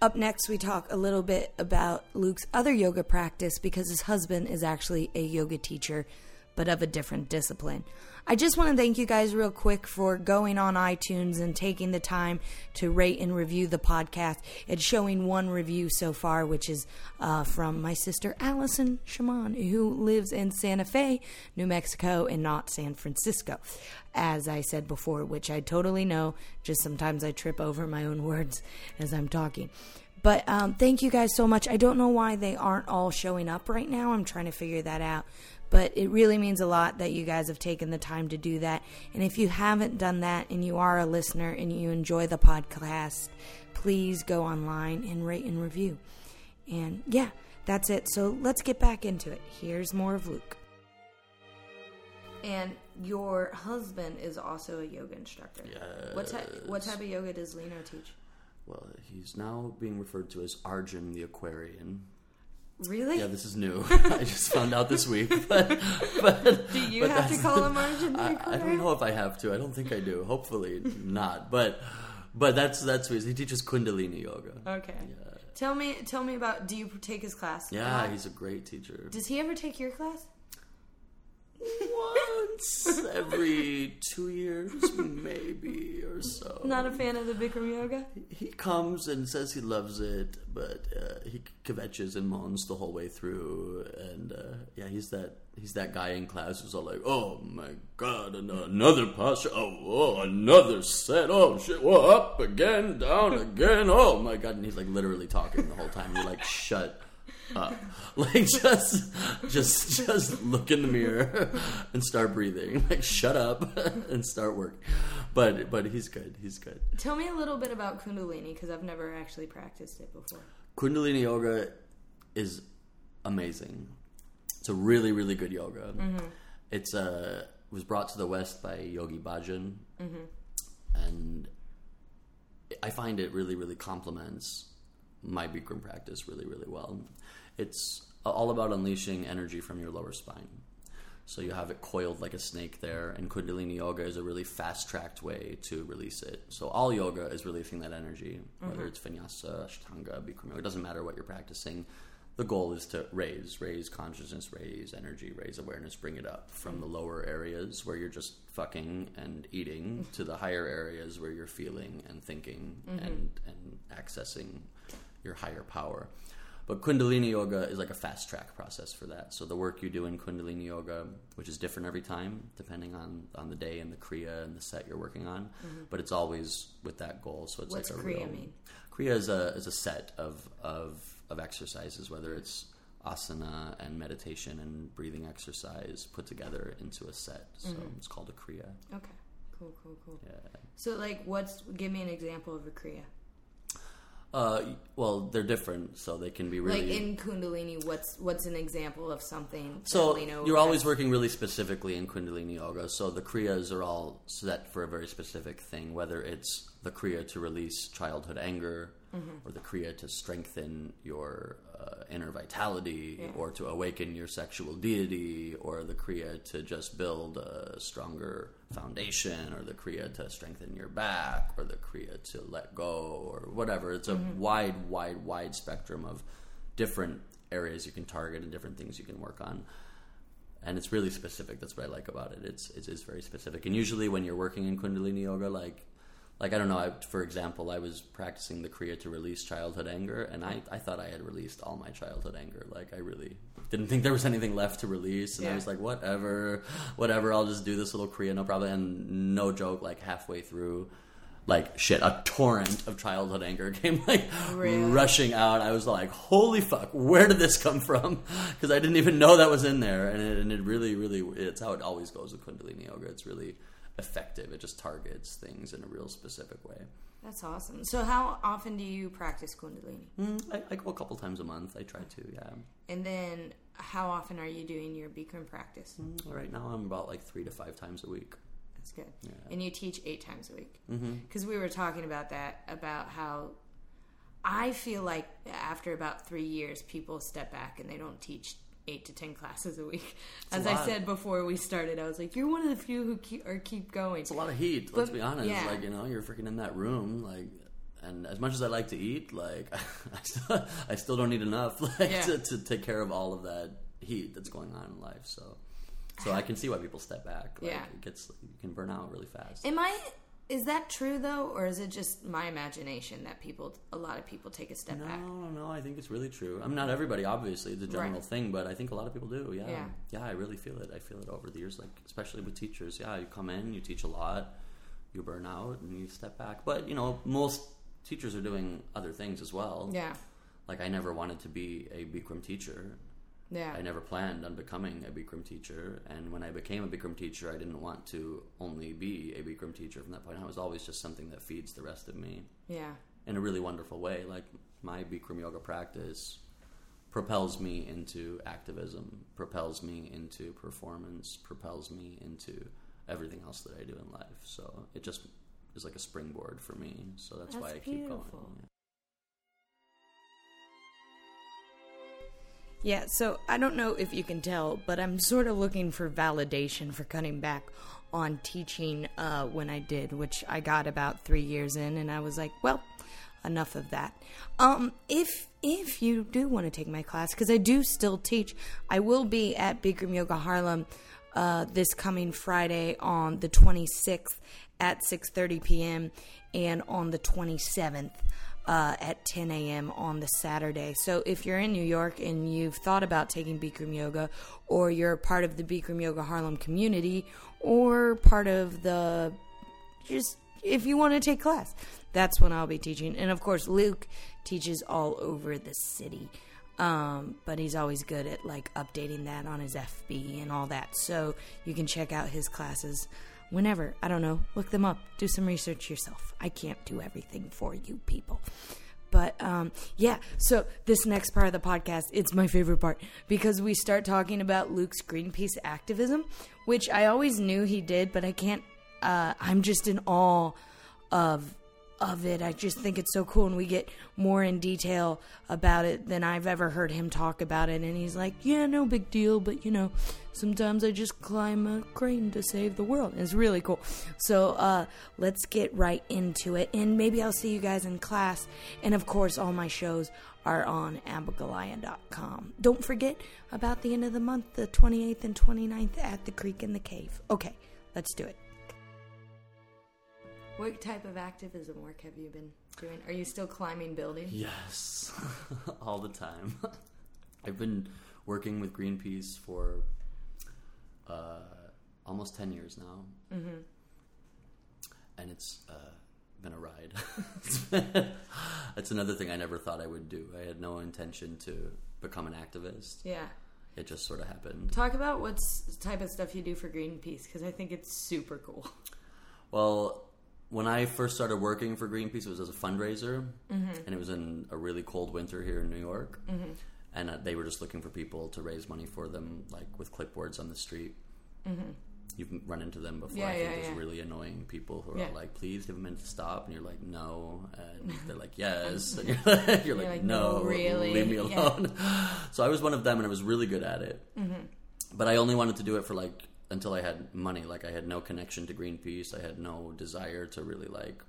Up next, we talk a little bit about Luke's other yoga practice because his husband is actually a yoga teacher, but of a different discipline. I just want to thank you guys real quick for going on iTunes and taking the time to rate and review the podcast. It's showing one review so far, which is uh, from my sister Allison Shaman, who lives in Santa Fe, New Mexico, and not San Francisco. As I said before, which I totally know, just sometimes I trip over my own words as I'm talking. But um, thank you guys so much. I don't know why they aren't all showing up right now. I'm trying to figure that out. But it really means a lot that you guys have taken the time to do that. And if you haven't done that and you are a listener and you enjoy the podcast, please go online and rate and review. And yeah, that's it. So let's get back into it. Here's more of Luke. And your husband is also a yoga instructor. What, ty- what type of yoga does Lino teach? Well, he's now being referred to as Arjun the Aquarian. Really? Yeah, this is new. I just found out this week. But, but Do you but have to call him Arjun I, I don't know if I have to. I don't think I do. Hopefully not. But but that's that's what he teaches Kundalini yoga. Okay. Yeah. Tell me, tell me about. Do you take his class? Yeah, he's a great teacher. Does he ever take your class? Once every two years, maybe or so. Not a fan of the Bikram yoga. He comes and says he loves it, but uh, he kvetches and moans the whole way through. And uh, yeah, he's that he's that guy in class who's all like, "Oh my god, another posture! Oh, oh, another set! Oh shit! Well, up again, down again! Oh my god!" And he's like literally talking the whole time. You're like, "Shut." Up like just just just look in the mirror and start breathing like shut up and start work. but but he's good he's good Tell me a little bit about Kundalini because I've never actually practiced it before. Kundalini yoga is amazing. It's a really, really good yoga. It's uh, it was brought to the West by Yogi Bhajan, and I find it really, really complements my Bikram practice really, really well. It's all about unleashing energy from your lower spine. So you have it coiled like a snake there, and Kundalini yoga is a really fast-tracked way to release it. So all yoga is releasing that energy, whether mm-hmm. it's vinyasa, ashtanga, Bikram yoga. It doesn't matter what you're practicing. the goal is to raise, raise consciousness, raise energy, raise awareness, bring it up from the lower areas where you're just fucking and eating mm-hmm. to the higher areas where you're feeling and thinking mm-hmm. and and accessing your higher power. But Kundalini Yoga is like a fast track process for that. So the work you do in Kundalini Yoga, which is different every time depending on, on the day and the Kriya and the set you're working on, mm-hmm. but it's always with that goal. So it's What's like a Kriya real, mean? Kriya is a is a set of of of exercises, whether it's asana and meditation and breathing exercise put together into a set. So mm-hmm. it's called a Kriya. Okay. Cool, cool, cool. Yeah. So, like, what's give me an example of a kriya? Uh, well, they're different, so they can be really. Like in Kundalini, what's what's an example of something? So you're always working really specifically in Kundalini Yoga. So the kriyas are all set for a very specific thing, whether it's the kriya to release childhood anger, Mm-hmm. or the kriya to strengthen your uh, inner vitality, Yeah. or to awaken your sexual deity, or the kriya to just build a stronger foundation, or the kriya to strengthen your back, or the kriya to let go, or whatever. It's a Mm-hmm. wide, wide, wide spectrum of different areas you can target and different things you can work on and it's really specific. That's what I like about it. It's it is very specific. And usually, when you're working in Kundalini yoga, like like I don't know, I, for example, I was practicing the Kriya to release childhood anger, and I I thought I had released all my childhood anger. Like I really didn't think there was anything left to release, and I was like, whatever, whatever. I'll just do this little Kriya, no problem. And no joke, like halfway through. Like shit, a torrent of childhood anger came like Really? rushing out. I was like, "Holy fuck, where did this come from?" Because I didn't even know that was in there, and it, and it really, really, it's how it always goes with Kundalini yoga. It's really effective. It just targets things in a real specific way. That's awesome. So, how often do you practice Kundalini? Mm, I, I go a couple times a month. I try to, yeah. And then, how often are you doing your Bikram practice? Mm, Right now, I'm about like three to five times a week. That's good. Yeah. And you teach eight times a week. hmm Because we were talking about that, about how I feel like after about three years, people step back and they don't teach eight to ten classes a week. a As I said before we started, I was like, "You're one of the few who keep or keep going." It's a lot of heat. Let's be honest. yeah. Like you know, you're freaking in that room, like. And as much as I like to eat, like I still, I still don't eat enough, like Yeah. to, to take care of all of that heat that's going on in life. So, so I can see why people step back. Like, Yeah. it gets you can burn out really fast. Am I? Is that true though, or is it just my imagination that people, a lot of people, take a step No, back? no, no. I think it's really true. I'm not everybody, obviously, it's a general Right. thing, but I think a lot of people do. Yeah. Yeah. yeah, I really feel it. I feel it over the years, like especially with teachers. Yeah, you come in, you teach a lot, you burn out, and you step back. But you know, most teachers are doing other things as well. Yeah, Like I never wanted to be a Bikram teacher. Yeah, I never planned on becoming a Bikram teacher, and when I became a Bikram teacher, I didn't want to only be a Bikram teacher from that point on. It was always just something that feeds the rest of me yeah. in a really wonderful way. Like my Bikram yoga practice propels me into activism, propels me into performance, propels me into everything else that I do in life. So it just is like a springboard for me. So that's, why I That's keep going. beautiful. Yeah, so I don't know if you can tell, but I'm sort of looking for validation for cutting back on teaching uh, when I did, which I got about three years in, and I was like, well, enough of that. Um, if if you do want to take my class, because I do still teach, I will be at Bikram Yoga Harlem uh, this coming Friday on the 26th at 6:30 p.m. and on the 27th uh, at 10 a.m. on the Saturday. So if you're in New York and you've thought about taking Bikram Yoga, or you're part of the Bikram Yoga Harlem community, or part of the just if you want to take class, that's when I'll be teaching. And of course, Luke teaches all over the city. Um, but he's always good at like updating that on his FB and all that. So you can check out his classes whenever. I don't know. Look them up. Do some research yourself. I can't do everything for you people. But um, yeah, so this next part of the podcast, it's my favorite part because we start talking about Luke's Greenpeace activism, which I always knew he did, but I can't. Uh, I'm just in awe of of it. I just think it's so cool, and we get more in detail about it than I've ever heard him talk about it. And he's like, "Yeah, no big deal, but you know, sometimes I just climb a crane to save the world." It's really cool. So uh, let's get right into it, and maybe I'll see you guys in class. And of course, all my shows are on abigalia.com. Don't forget about the end of the month, the 28th and 29th at the Creek and the Cave. Okay, let's do it. What type of activism work have you been doing? Are you still climbing buildings? Yes, all the time. I've been working with Greenpeace for uh, almost 10 years now. Mm-hmm. And it's uh, been a ride. That's another thing I never thought I would do. I had no intention to become an activist. Yeah. It just sort of happened. Talk about what type of stuff you do for Greenpeace because I think it's super cool. Well, when I first started working for Greenpeace, it was as a fundraiser, mm-hmm. and it was in a really cold winter here in New York. Mm-hmm. And uh, they were just looking for people to raise money for them, like with clipboards on the street. Mm-hmm. You've run into them before. Yeah, I think yeah, there's yeah. really annoying people who are like, "Please give a minute to stop," and you're like, "No," and they're like, "Yes," and you're like, you're like, like, "No, "No, really?" leave me alone." so I was one of them, and I was really good at it. Mm-hmm. But I only wanted to do it for like until I had money. Like I had no connection to Greenpeace. I had no desire to really like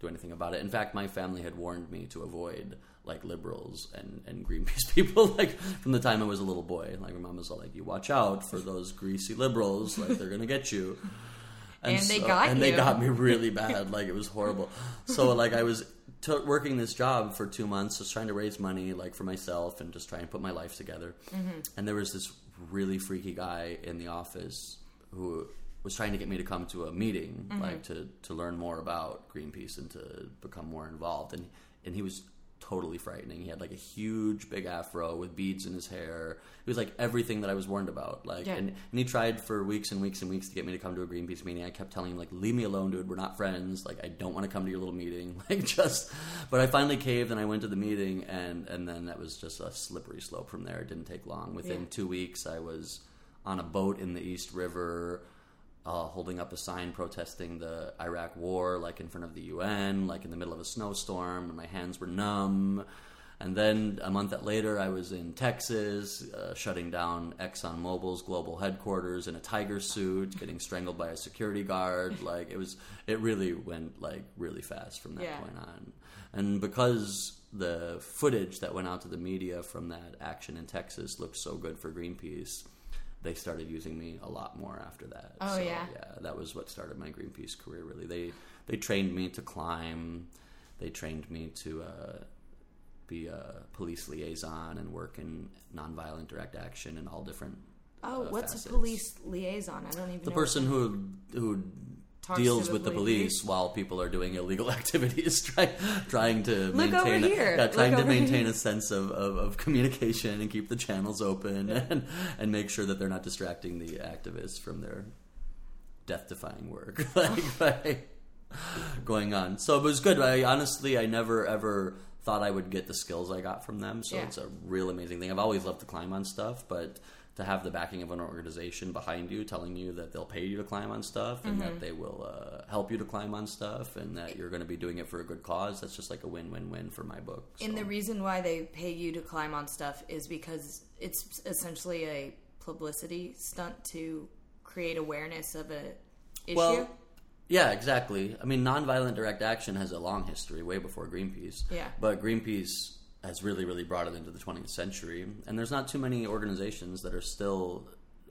do anything about it. In fact, my family had warned me to avoid like liberals and, and Greenpeace people like from the time I was a little boy. Like my mom was all like, "You watch out for those greasy liberals. Like they're gonna get you." And they got and they got me really bad. Like it was horrible. So like I was t- working this job for two months, just trying to raise money like for myself and just trying to put my life together. Mm-hmm. And there was this really freaky guy in the office who was trying to get me to come to a meeting, Mm-hmm. like to to learn more about Greenpeace and to become more involved. And and he was totally frightening. He had like a huge big afro with beads in his hair. He was like everything that I was warned about. Like Yeah. and, and he tried for weeks and weeks and weeks to get me to come to a Greenpeace meeting. I kept telling him like, "Leave me alone, dude. We're not friends. Like I don't want to come to your little meeting. Like just." But I finally caved and I went to the meeting, and and then that was just a slippery slope from there. It didn't take long. Within Yeah. two weeks, I was on a boat in the East River. Uh, holding up a sign protesting the Iraq war, like in front of the UN, like in the middle of a snowstorm, and my hands were numb. And then a month later, I was in Texas, uh, shutting down ExxonMobil's global headquarters in a tiger suit, getting strangled by a security guard. Like it was, it really went like really fast from that Yeah. point on. And because the footage that went out to the media from that action in Texas looked so good for Greenpeace, they started using me a lot more after that. Oh, so, yeah? yeah, that was what started my Greenpeace career. Really, they they trained me to climb. They trained me to uh, be a police liaison and work in nonviolent direct action and all different. Oh, uh, what's facets. a police liaison? I don't even The know. person who who deals with the police. while people are doing illegal activities, try, trying to Look maintain a, yeah, trying to maintain here. a sense of, of, of communication and keep the channels open and and make sure that they're not distracting the activists from their death defying work like by going on. So it was good. I honestly I never ever thought I would get the skills I got from them. So Yeah. it's a real amazing thing. I've always loved to climb on stuff, but to have the backing of an organization behind you telling you that they'll pay you to climb on stuff and Mm-hmm. that they will uh, help you to climb on stuff and that you're going to be doing it for a good cause that's just like a win-win-win for my book And the reason why they pay you to climb on stuff is because it's essentially a publicity stunt to create awareness of a issue. well yeah exactly i mean nonviolent direct action has a long history way before greenpeace Yeah. but greenpeace has really really brought it into the 20th century. And there's not too many organizations that are still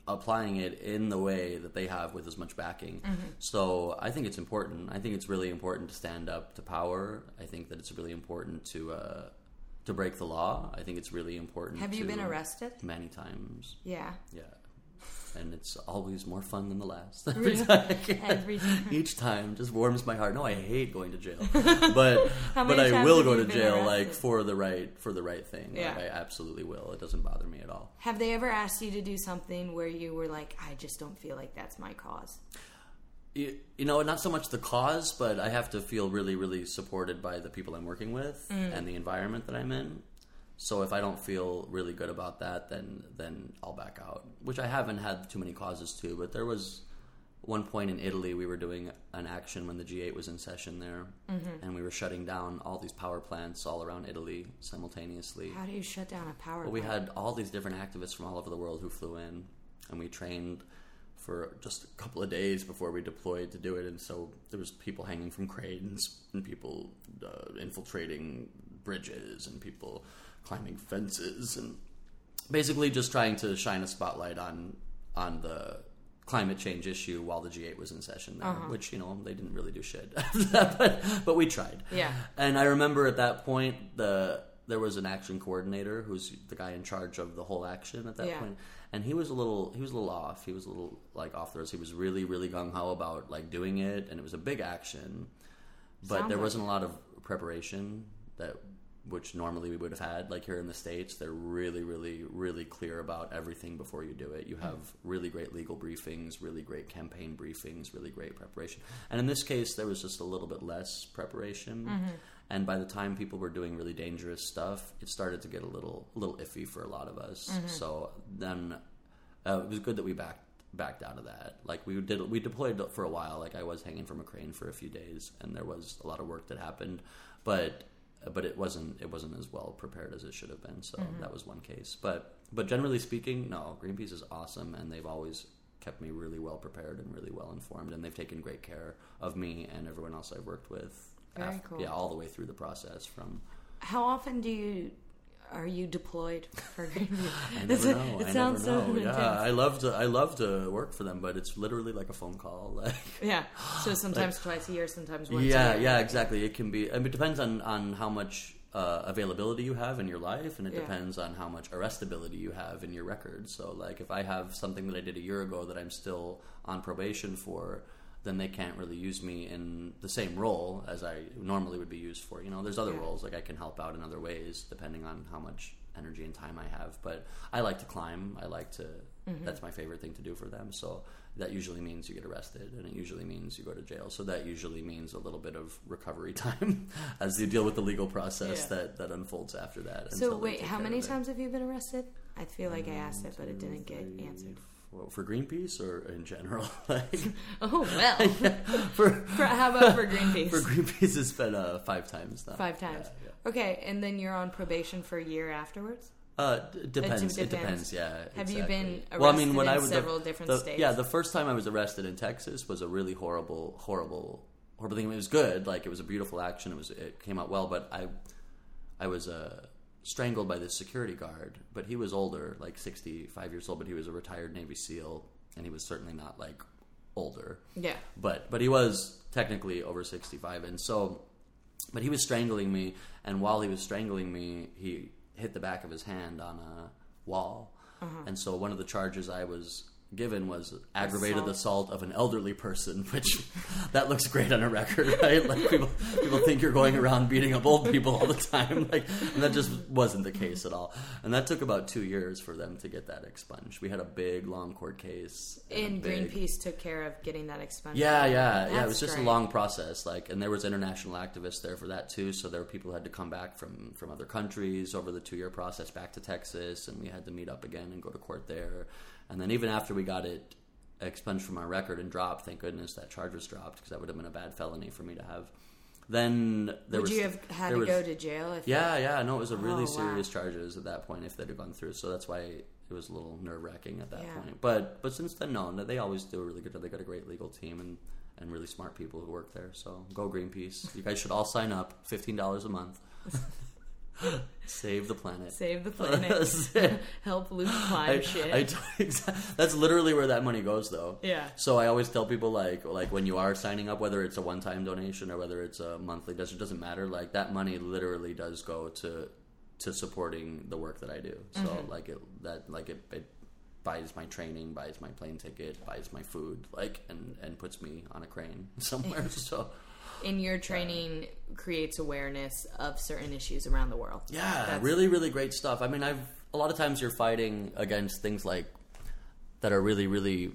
applying it in the way that they have with as much backing. So i think it's important. I think it's really important to stand up to power. I think that it's really important to uh, to break the law. I think it's really important Have you to- been arrested? many times. Yeah. yeah. And it's always more fun than the last. Every time. Every time. Each time just warms my heart. No, I hate going to jail. But but I will go to jail like for the right for the right thing. Yeah. Like I absolutely will. It doesn't bother me at all. Have they ever asked you to do something where you were like, I just don't feel like that's my cause? You, you know, not so much the cause, but I have to feel really, really supported by the people I'm working with Mm. and the environment that I'm in. So if I don't feel really good about that, then then I'll back out. Which I haven't had too many causes to, but there was one point in Italy, we were doing an action when the G8 was in session there, Mm-hmm. and we were shutting down all these power plants all around Italy simultaneously. How do you shut down a power? Well, we had all these different activists from all over the world who flew in, and we trained for just a couple of days before we deployed to do it. And so there was people hanging from cranes, and people uh, infiltrating bridges, and people climbing fences, and basically just trying to shine a spotlight on on the climate change issue while the G8 was in session there, uh-huh. which you know they didn't really do shit but but we tried. Yeah. And I remember at that point the there was an action coordinator who's the guy in charge of the whole action at that Yeah. point, and he was a little he was a little off. He was a little like off the rails. He was really really gung ho about like doing it, and it was a big action, but Sounds there wasn't a lot of preparation that which normally we would have had like here in the states they're really really really clear about everything before you do it. You have really great legal briefings really great campaign briefings really great preparation. And in this case there was just a little bit less preparation. And by the time people were doing really dangerous stuff it started to get a little a little iffy for a lot of us. So then uh, it was good that we backed backed out of that. Like we did, we deployed for a while. Like I was hanging from a crane for a few days, and there was a lot of work that happened, but but it wasn't it wasn't as well prepared as it should have been. So mm-hmm. that was one case. But but generally speaking, no, Greenpeace is awesome, and they've always kept me really well prepared and really well informed, and they've taken great care of me and everyone else I've worked with. Very af- cool. Yeah, all the way through the process from How often do you are you deployed for Greenpeace? I never know. It I sounds never so intense. Yeah, I love to. I love to work for them, but it's literally like a phone call. Like, Yeah. So sometimes twice a year, sometimes once. yeah, a year. yeah, exactly. It can be. I mean, it depends on on how much uh, availability you have in your life, and it Yeah. depends on how much arrestability you have in your record. So, like, if I have something that I did a year ago that I'm still on probation for. Then they can't really use me in the same role as I normally would be used for. You know, there's other Yeah. roles like I can help out in other ways depending on how much energy and time I have. But I like to climb. I like to. Mm-hmm. That's my favorite thing to do for them. So that usually means you get arrested, and it usually means you go to jail. So that usually means a little bit of recovery time as you deal with the legal process Yeah. that that unfolds after that. So wait, how many times have you been arrested? I feel like I asked it, but it didn't get answered. Four- for Greenpeace or in general? like Oh well. for For, how about for Greenpeace? for Greenpeace, it's been uh, five times now. Five times. Yeah, yeah. Okay, and then you're on probation for a year afterwards. Uh, d- depends. It depends. depends. Yeah. Have you exactly. been Well, I arrested mean, when in I was the- several different the- states? Yeah, the first time I was arrested in Texas was a really horrible, horrible, horrible thing. It was good. Like it was a beautiful action. It was. It came out well. But I, I was uh, strangled by this security guard. But he was older, like sixty-five years old. But he was a retired Navy SEAL, and he was certainly not like older Yeah. but but he was technically over 65 and so but he was strangling me and while he was strangling me he hit the back of his hand on a wall uh-huh. and so one of the charges i was given was aggravated Assault. assault of an elderly person which that looks great on a record right like people people think you're going around beating up old people all the time like and that just wasn't the case at all and that took about two years for them to get that expunged we had a big long court case and And big- Greenpeace took care of getting that expunged. yeah, yeah, yeah. It was just great. a long process. Like, and there was international activists there for that too. So there were people who had to come back from from other countries over the two year process back to Texas, and we had to meet up again and go to court there. And then even after we got it expunged from our record and dropped, thank goodness that charge was dropped because that would have been a bad felony for me to have. Then there Would was you have had to was- go to jail if yeah, yeah, no, it was a really Oh, wow. serious charges at that point if they'd have gone through. So that's why it was a little nerve wracking at that Yeah. point. But but since then, no, they always do a really good job. They got a great legal team and and really smart people who work there. So go Greenpeace. You guys should all sign up. Fifteen dollars a month. Save the planet. save the planet, help Luke climb I, shit? I that's literally where that money goes, though. Yeah. So I always tell people like like when you are signing up, whether it's a one time donation or whether it's a monthly, doesn't doesn't matter. Like that money literally does go to to supporting the work that I do. So Mm-hmm. like it that like it, it buys my training, buys my plane ticket, buys my food, like and and puts me on a crane somewhere. so In your training creates awareness of certain issues around the world. Yeah, That's- really, really great stuff. I mean, I've a lot of times you're fighting against things like that are really, really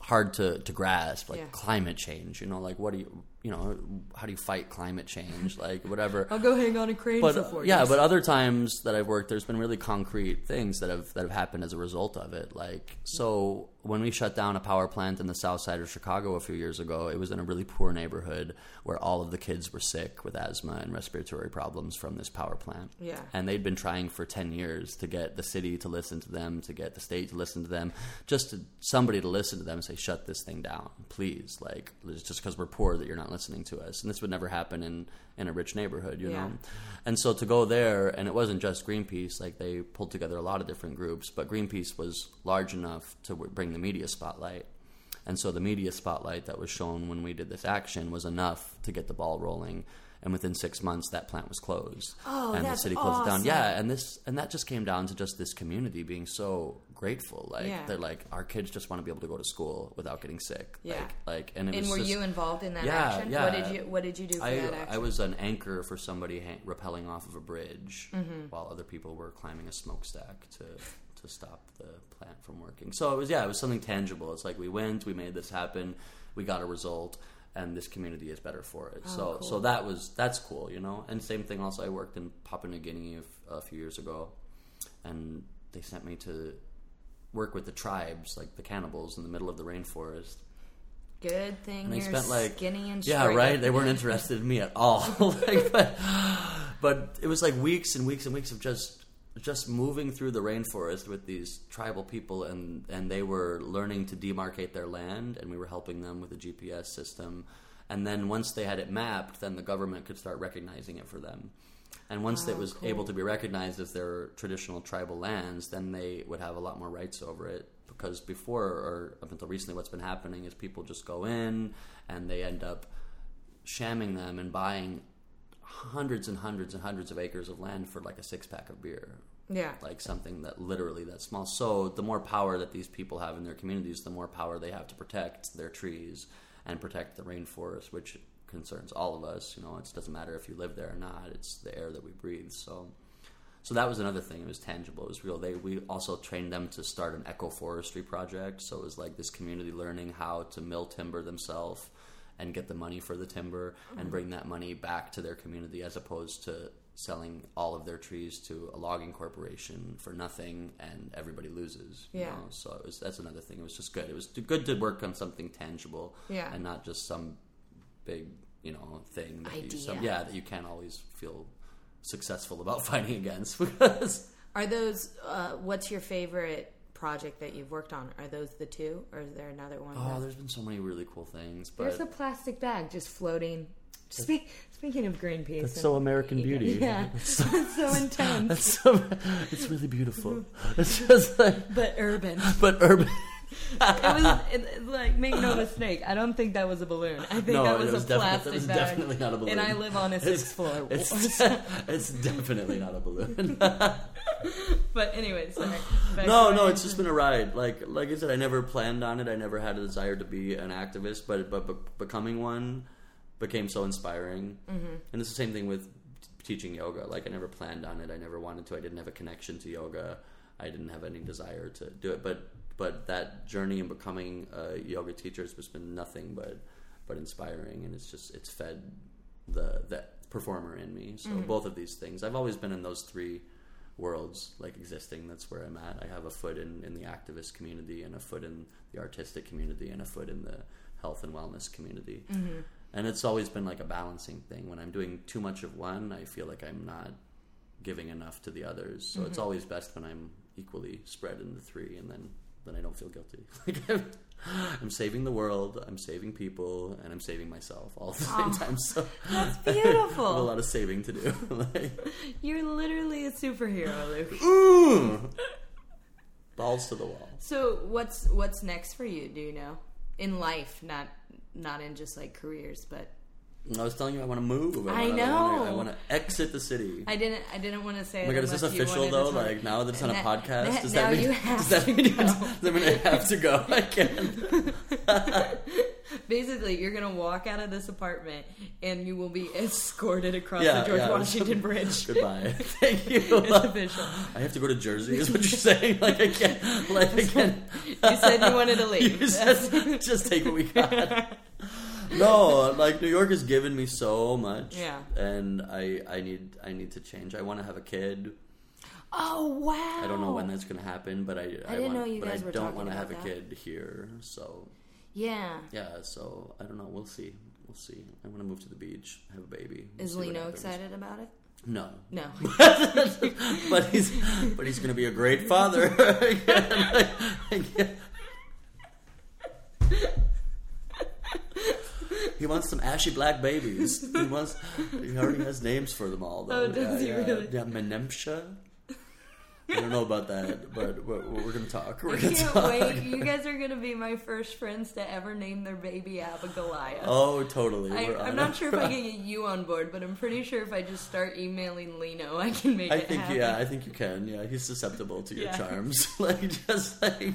hard to, to grasp, like Yeah. climate change. You know, like what do you you know, how do you fight climate change? Like whatever. I'll go hang on a crane but for four yeah, years. but other times that I've worked, there's been really concrete things that have that have happened as a result of it. Like so, when we shut down a power plant in the south side of Chicago a few years ago, it was in a really poor neighborhood where all of the kids were sick with asthma and respiratory problems from this power plant. Yeah. and they'd been trying for ten years to get the city to listen to them, to get the state to listen to them, just to, somebody to listen to them and say, "Shut this thing down, please." Like it's just because we're poor that you're not listening to us, and this would never happen in in a rich neighborhood, you Yeah. know. And so to go there, and it wasn't just Greenpeace, like they pulled together a lot of different groups, but Greenpeace was large enough to bring the media spotlight. And so the media spotlight that was shown when we did this action was enough to get the ball rolling. And within six months, that plant was closed, Oh, and the city closed it down. Yeah, and this and that just came down to just this community being so grateful. Like Yeah. they're like, our kids just want to be able to go to school without getting sick. Yeah. like, like and it and were just- you involved in that Yeah, action? yeah. What did you What did you do for I, that action? I was an anchor for somebody hang, rappelling off of a bridge Mm-hmm. while other people were climbing a smokestack to to stop the plant from working. So it was yeah, it was something tangible. It's like we went, we made this happen, we got a result, and this community is better for it. so Oh, cool. so that was that's cool, you know. And same thing. Also, I worked in Papua New Guinea a, f- a few years ago, and they sent me to work with the tribes, like the cannibals, in the middle of the rainforest. Good thing And you're spent like skinny and yeah, straight. right. They weren't interested in me at all. like, but, but it was like weeks and weeks and weeks of just just moving through the rainforest with these tribal people, and and they were learning to demarcate their land, and we were helping them with a GPS system. And then once they had it mapped, then the government could start recognizing it for them. And once oh, it was able to be recognized as their traditional tribal lands, then they would have a lot more rights over it. Because before, or up until recently, what's been happening is people just go in and they end up shamming them and buying hundreds and hundreds and hundreds of acres of land for like a six pack of beer. Yeah. Like something that literally that small. So the more power that these people have in their communities, the more power they have to protect their trees and protect the rainforest, which concerns all of us. You know, it doesn't matter if you live there or not. It's the air that we breathe. So, so that was another thing. It was tangible. It was real. They we also trained them to start an ecoforestry project. So it was like this community learning how to mill timber themselves and get the money for the timber and mm-hmm. bring that money back to their community as opposed to selling all of their trees to a logging corporation for nothing and everybody loses. you Yeah. know? So it was that's another thing. It was just good. It was good to work on something tangible Yeah. and not just some big, you know, thing that you Idea. some, yeah, that you can't always feel successful about fighting against because Are those? Uh, what's your favorite project that you've worked on? Are those the two, or is there another one? oh, that- there's been so many really cool things. But There's a plastic bag just floating. Speak, speaking of Greenpeace, That's so American Beauty. Yeah, it's so intense, That's so, it's really beautiful. It's just like, but urban. but urban. It was it, like make no mistake. I don't think that was a balloon. I think No, that was, was a plastic was bag. definitely not a balloon. And I live on a It's- sixth floor. It's, it's definitely not a balloon. but anyway, sorry. No, no, it's just been a ride. Like, like I said, I never planned on it. I never had a desire to be an activist, but but, but becoming one became so inspiring. Mm-hmm. And it's the same thing with teaching yoga. Like, I never planned on it. I never wanted to. I didn't have a connection to yoga. I didn't have any desire to do it. But but that journey in becoming a yoga teacher has just been nothing but but inspiring. And it's just it's fed the the performer in me. So mm-hmm. both of these things. I've always been in those three worlds like existing. That's where i'm at. I have a foot in, in the activist community and a foot in the artistic community and a foot in the health and wellness community. Mm-hmm. And it's always been like a balancing thing. When i'm doing too much of one i feel like i'm not giving enough to the others. So mm-hmm. it's always best when i'm equally spread in the three and then then i don't feel guilty I'm, I'm saving the world i'm saving people and i'm saving myself all at the same time so That's I have a lot of saving to do like, You're literally a superhero, Luke. Ooh. Balls to the wall. So what's what's next for you? Do you know in life, not not in just like careers, but I was telling you I want to move. I wanna, know. I want, to, I want to exit the city. I didn't. I didn't want to say. Oh my god, is this official though? Like now that it's on a podcast, na- does that mean does that mean does that mean I have to go? I can't. Basically, you're gonna walk out of this apartment and you will be escorted across Yeah, the George yeah. Washington Bridge. Goodbye. Thank you. It's official. I have to go to Jersey. Is what you're saying? Like I can't. Like I can't. You said you wanted to leave. You said, just take what we got. no, like New York has given me so much. Yeah. And I I need I need to change. I want to have a kid. Oh wow! I don't know when that's going to happen, but I I, didn't want, know you but guys I were don't want to have about a kid here. So Yeah. yeah, so I don't know. We'll see. We'll see. I want to move to the beach, have a baby. We'll Is Lino excited about it? No, No. but he's but he's going to be a great father. he wants some ashy black babies. He wants. He already has names for them all. Though. Oh, does yeah, he yeah. really? Yeah, Menemsha. I don't know about that, but we're, we're going to talk. We're I can't talk. wait. You guys are gonna be my first friends to ever name their baby Abigalia. Oh, totally. I, I'm not sure if I can get you on board, but I'm pretty sure if I just start emailing Lino, I can make I it think happen. yeah, I think you can. Yeah, he's susceptible to your Yeah. charms. like just like,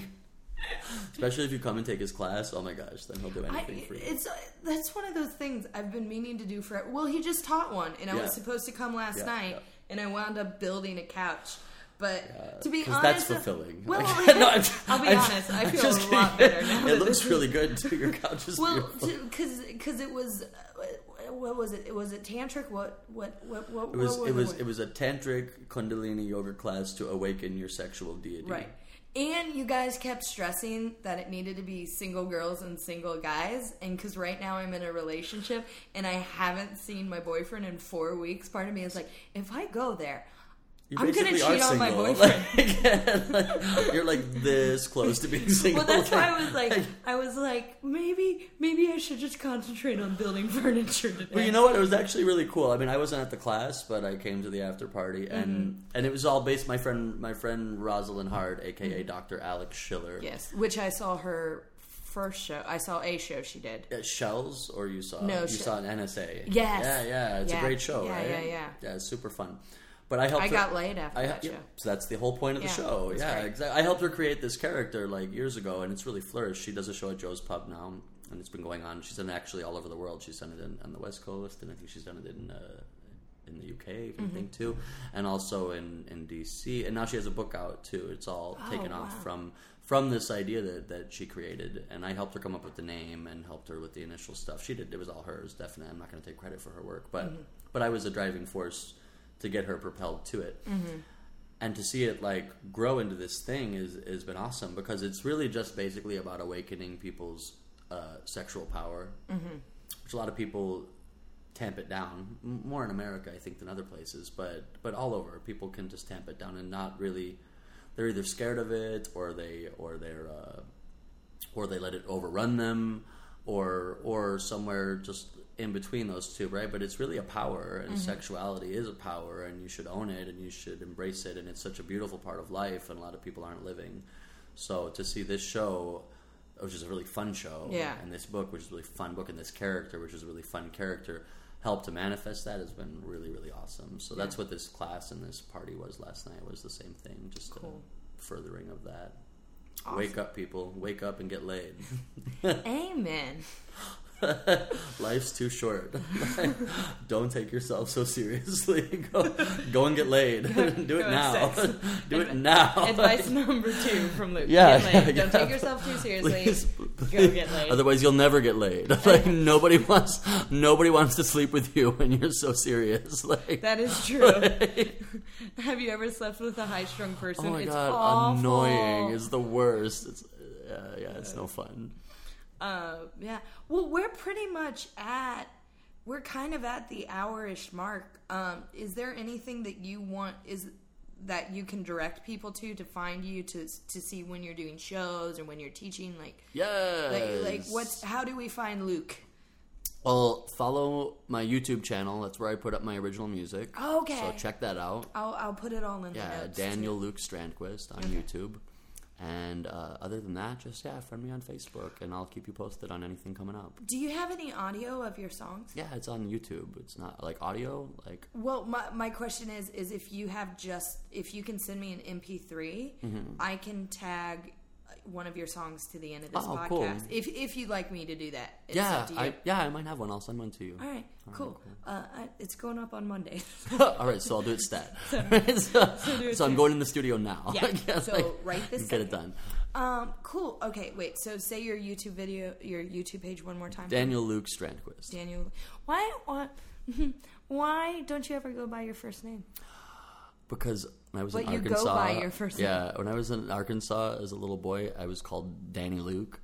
especially if you come and take his class. Oh my gosh, then he'll do I, anything for you. it's that's one of those things I've been meaning to do for. Well, he just taught one, and I Yeah. was supposed to come last Yeah, night, yeah. and I wound up building a couch. But to be honest, that's fulfilling. Well, Like, no, I'm- I'll be I'm- honest. I feel just a lot better now. It looks this is- really good too. Your couch is Well, because because it was uh, what was it? It was it tantric? What what what what? It was what it was it was a tantric kundalini yoga class to awaken your sexual deity. Right. And you guys kept stressing that it needed to be single girls and single guys. And because right now I'm in a relationship and I haven't seen my boyfriend in four weeks, part of me is like, if I go there, You I'm gonna cheat on my boyfriend. Like, like, you're like this close to being single. well, that's why I was like, I was like, maybe, maybe I should just concentrate on building furniture today. But you know what? It was actually really cool. I mean, I wasn't at the class, but I came to the after party, and Mm-hmm. and it was all based. My friend, my friend Rosalind Hart, aka Dr. Alex Schiller. Mm-hmm. yes, which I saw her first show. I saw a show she did. At Shells, or you saw? No, you saw an NSA. Yes. Yeah, yeah. It's Yeah. a great show, Yeah, right? yeah, yeah. Yeah, it's super fun. But I helped. I her- got laid after I, that yeah, show. so that's the whole point of the Yeah, show. Yeah, exactly. I helped her create this character like years ago, and it's really flourished. She does a show at Joe's Pub now, and it's been going on. She's done it actually all over the world. She's done it in, on the West Coast, and I think she's done it in uh, in the UK, I Mm-hmm. think too, and also in in DC. And now she has a book out too. It's all Oh, taken off from from this idea that, that she created, and I helped her come up with the name and helped her with the initial stuff. She did; it was all hers. Definitely, I'm not going to take credit for her work, but Mm-hmm. but I was a driving force to get her propelled to it Mm-hmm. and to see it like grow into this thing is has been awesome because it's really just basically about awakening people's uh, sexual power, mm-hmm. which a lot of people tamp it down more in America, I think, than other places, but but all over people can just tamp it down and not really. They're either scared of it or they or they're uh, or they let it overrun them or or somewhere just in between those two right but it's really a power and mm-hmm. sexuality is a power and you should own it and you should embrace it and it's such a beautiful part of life and a lot of people aren't living so to see this show which is a really fun show Yeah. and this book which is a really fun book and this character which is a really fun character help to manifest that has been really really awesome so that's what this class and this party was last night was the same thing just Cool. a furthering of that Awesome. Wake up, people! Wake up and get laid. Amen. Life's too short. Don't take yourself so seriously. Go, go and get laid. Do it now. Do it now. Advice number two from Luke. Yeah, yeah, Don't yeah. take yourself too seriously. Please, Go get laid. Otherwise, you'll never get laid. Like nobody wants, nobody wants to sleep with you when you're so serious. Like That is true. Have you ever slept with a high strung person? oh my it's god, awful. annoying is the worst. It's uh, yeah, it's no fun. Uh, yeah. Well, we're pretty much at. We're kind of at the hour-ish mark. Um, is there anything that you want? Is that you can direct people to to find you to to see when you're doing shows or when you're teaching? Like, yeah, like, like what's? How do we find Luke? Well, follow my YouTube channel. That's where I put up my original music. Okay. So check that out. I'll I'll put it all in the Yeah, notes. Daniel Luke Strandquist on YouTube. And uh, other than that, just yeah, friend me on Facebook, and I'll keep you posted on anything coming up. Do you have any audio of your songs? Yeah, it's on YouTube. It's not like audio. Like Well, my, my question is is if you have just if you can send me an MP3, Mm-hmm. I can tag one of your songs to the end of this Oh, podcast. cool. If if you'd like me to do that, it's yeah, up to you. I, yeah, I might have one. I'll send one to you. All right, cool. Uh, I, it's going up on Monday. All right, so I'll do it stat. so, it so I'm going in the studio now. Yeah, Yeah, so like, right this get it done. um, cool. Okay, wait. So say your YouTube video, your YouTube page one more time. Daniel Luke Strandquist. Daniel. Why? Why? Why don't you ever go by your first name? Because when I was But in you go Arkansas, by your first yeah, when I was in Arkansas as a little boy, I was called Danny Luke,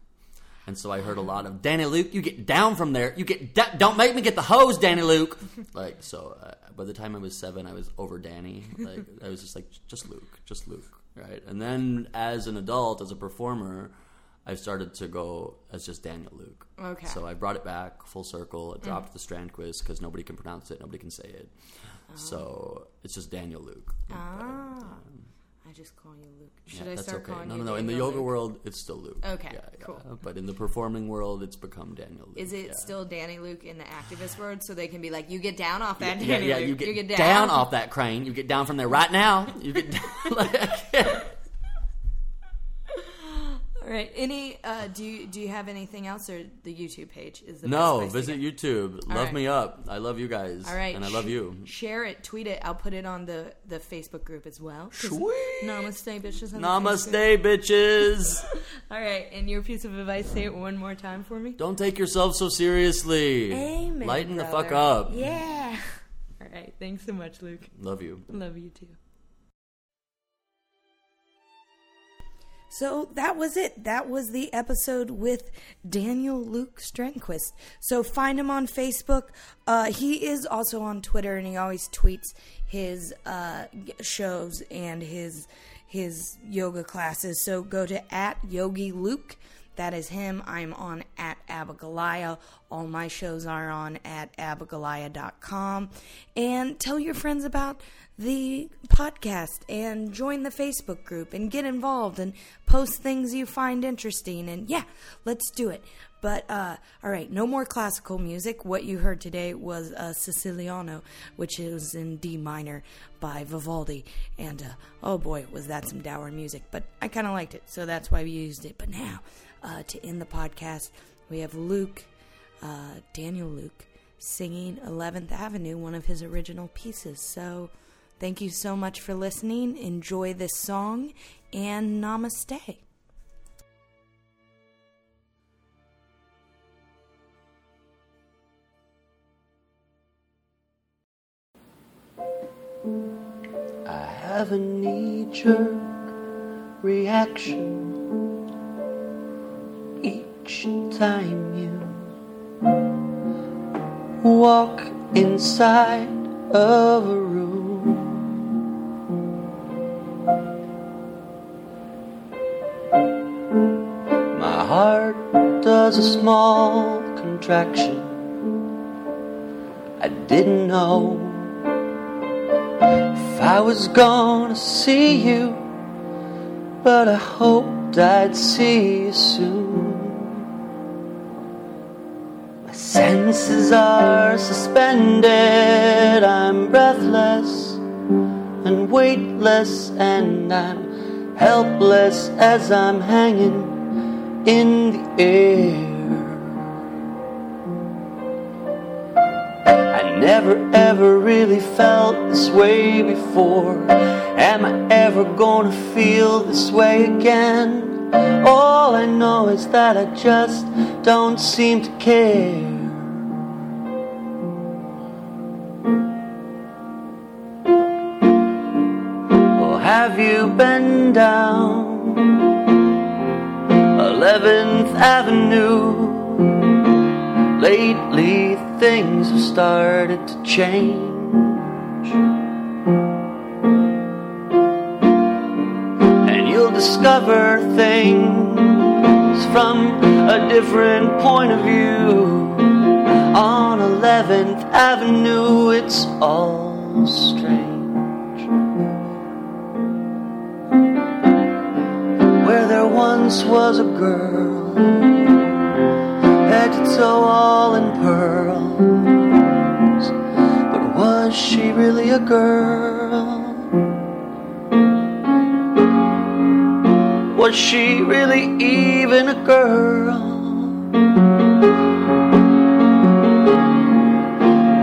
and so I heard a lot of Danny Luke. You get down from there. You get da- don't make me get the hose, Danny Luke. like so, uh, by the time I was seven, I was over Danny. Like I was just like just Luke, just Luke, right? And then as an adult, as a performer. I started to go as just Daniel Luke. Okay. So I brought it back full circle. I dropped the Strandquist because nobody can pronounce it, nobody can say it. So it's just Daniel Luke. Ah, I just call you Luke. Should Yeah, I that's start okay. calling No, you? no, no. no. In the yoga Luke? world, it's still Luke. Okay, Yeah, yeah. cool. But in the performing world, it's become Daniel Luke. Is it yeah. still Danny Luke in the activist world? So they can be like, you get down off that Yeah, Danny yeah. Luke. You get, down. down. off that crane. You get down from there right now. You get down. like, All right. Any? Uh, do you do you have anything else, or the YouTube page is the no, best place to visit get- YouTube. All love right. me up. I love you guys. All right, and I love you. Share it, tweet it. I'll put it on the the Facebook group as well. Sweet. Namaste, bitches. on the Namaste, bitches. All right, and your piece of advice. Say it one more time for me. Don't take yourself so seriously. Amen. Lighten the fuck up. Yeah. All right. Thanks so much, Luke. Love you. Love you too. So that was it. That was the episode with Daniel Luke Strandquist. So find him on Facebook. Uh, he is also on Twitter, and he always tweets his uh, shows and his his yoga classes. So go to at Yogi Luke. That is him. I'm on at Abigalia. All my shows are on at abigalia.com. And tell your friends about the podcast and join the Facebook group and get involved and post things you find interesting. And yeah, let's do it. But uh, all right, no more classical music. What you heard today was uh, Siciliano, which is in D minor by Vivaldi. And uh, oh boy, was that some dour music. But I kind of liked it, so that's why we used it. But now, uh, to end the podcast, we have Luke, uh, Daniel Luke, singing 11th Avenue, one of his original pieces. So thank you so much for listening. Enjoy this song and namaste. I have a knee jerk reaction each time you walk inside of a room. My heart does a small contraction. I didn't know if I was gonna see you, but I hoped I'd see you soon. Senses are suspended, I'm breathless and weightless, and I'm helpless as I'm hanging in the air. I never ever really felt this way before. Am I ever gonna feel this way again? All I know is that I just don't seem to care. Have you been down 11th Avenue? Lately, things have started to change. And you'll discover things from a different point of view. On 11th Avenue, it's all strange. Once was a girl to toe all in pearls. But was she really a girl? Was she really even a girl?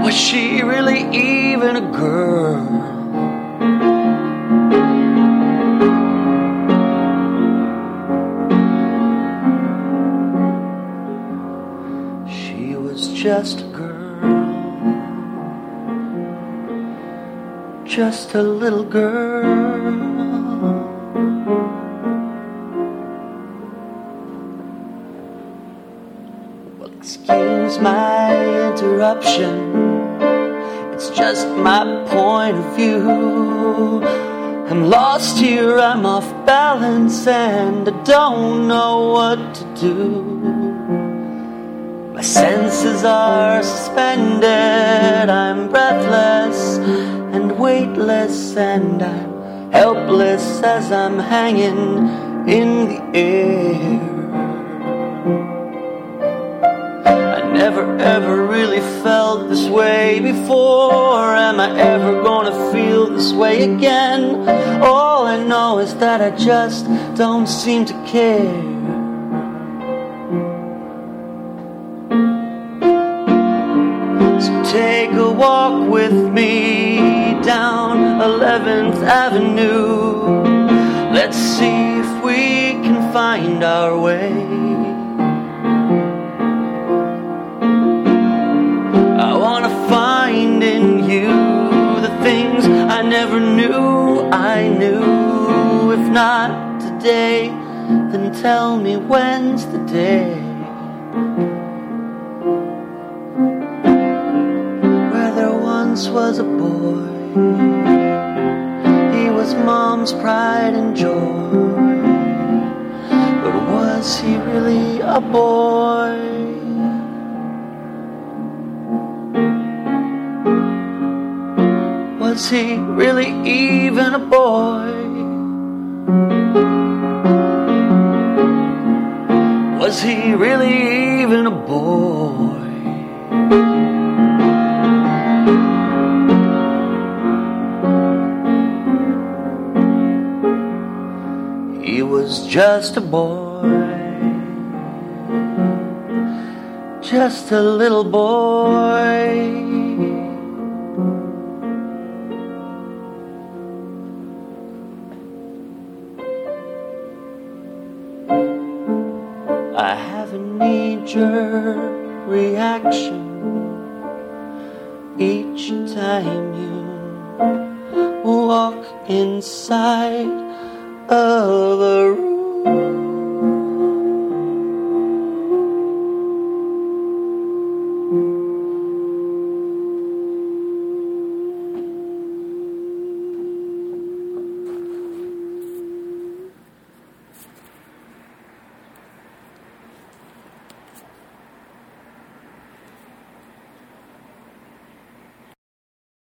Was she really even a girl? Just a girl, just a little girl. Well, excuse my interruption. It's just my point of view. I'm lost here, I'm off balance, and I don't know what to do. Senses are suspended, I'm breathless and weightless, and I'm helpless as I'm hanging in the air. I never ever really felt this way before. Am I ever gonna feel this way again? All I know is that I just don't seem to care. Take a walk with me down 11th Avenue. Let's see if we can find our way. I wanna find in you the things I never knew I knew. If not today, then tell me when's the day. Was a boy, he was mom's pride and joy. But was he really a boy? Was he really even a boy? Was he really even a boy? Was just a boy, just a little boy. I have a knee jerk reaction each time you walk inside of a room.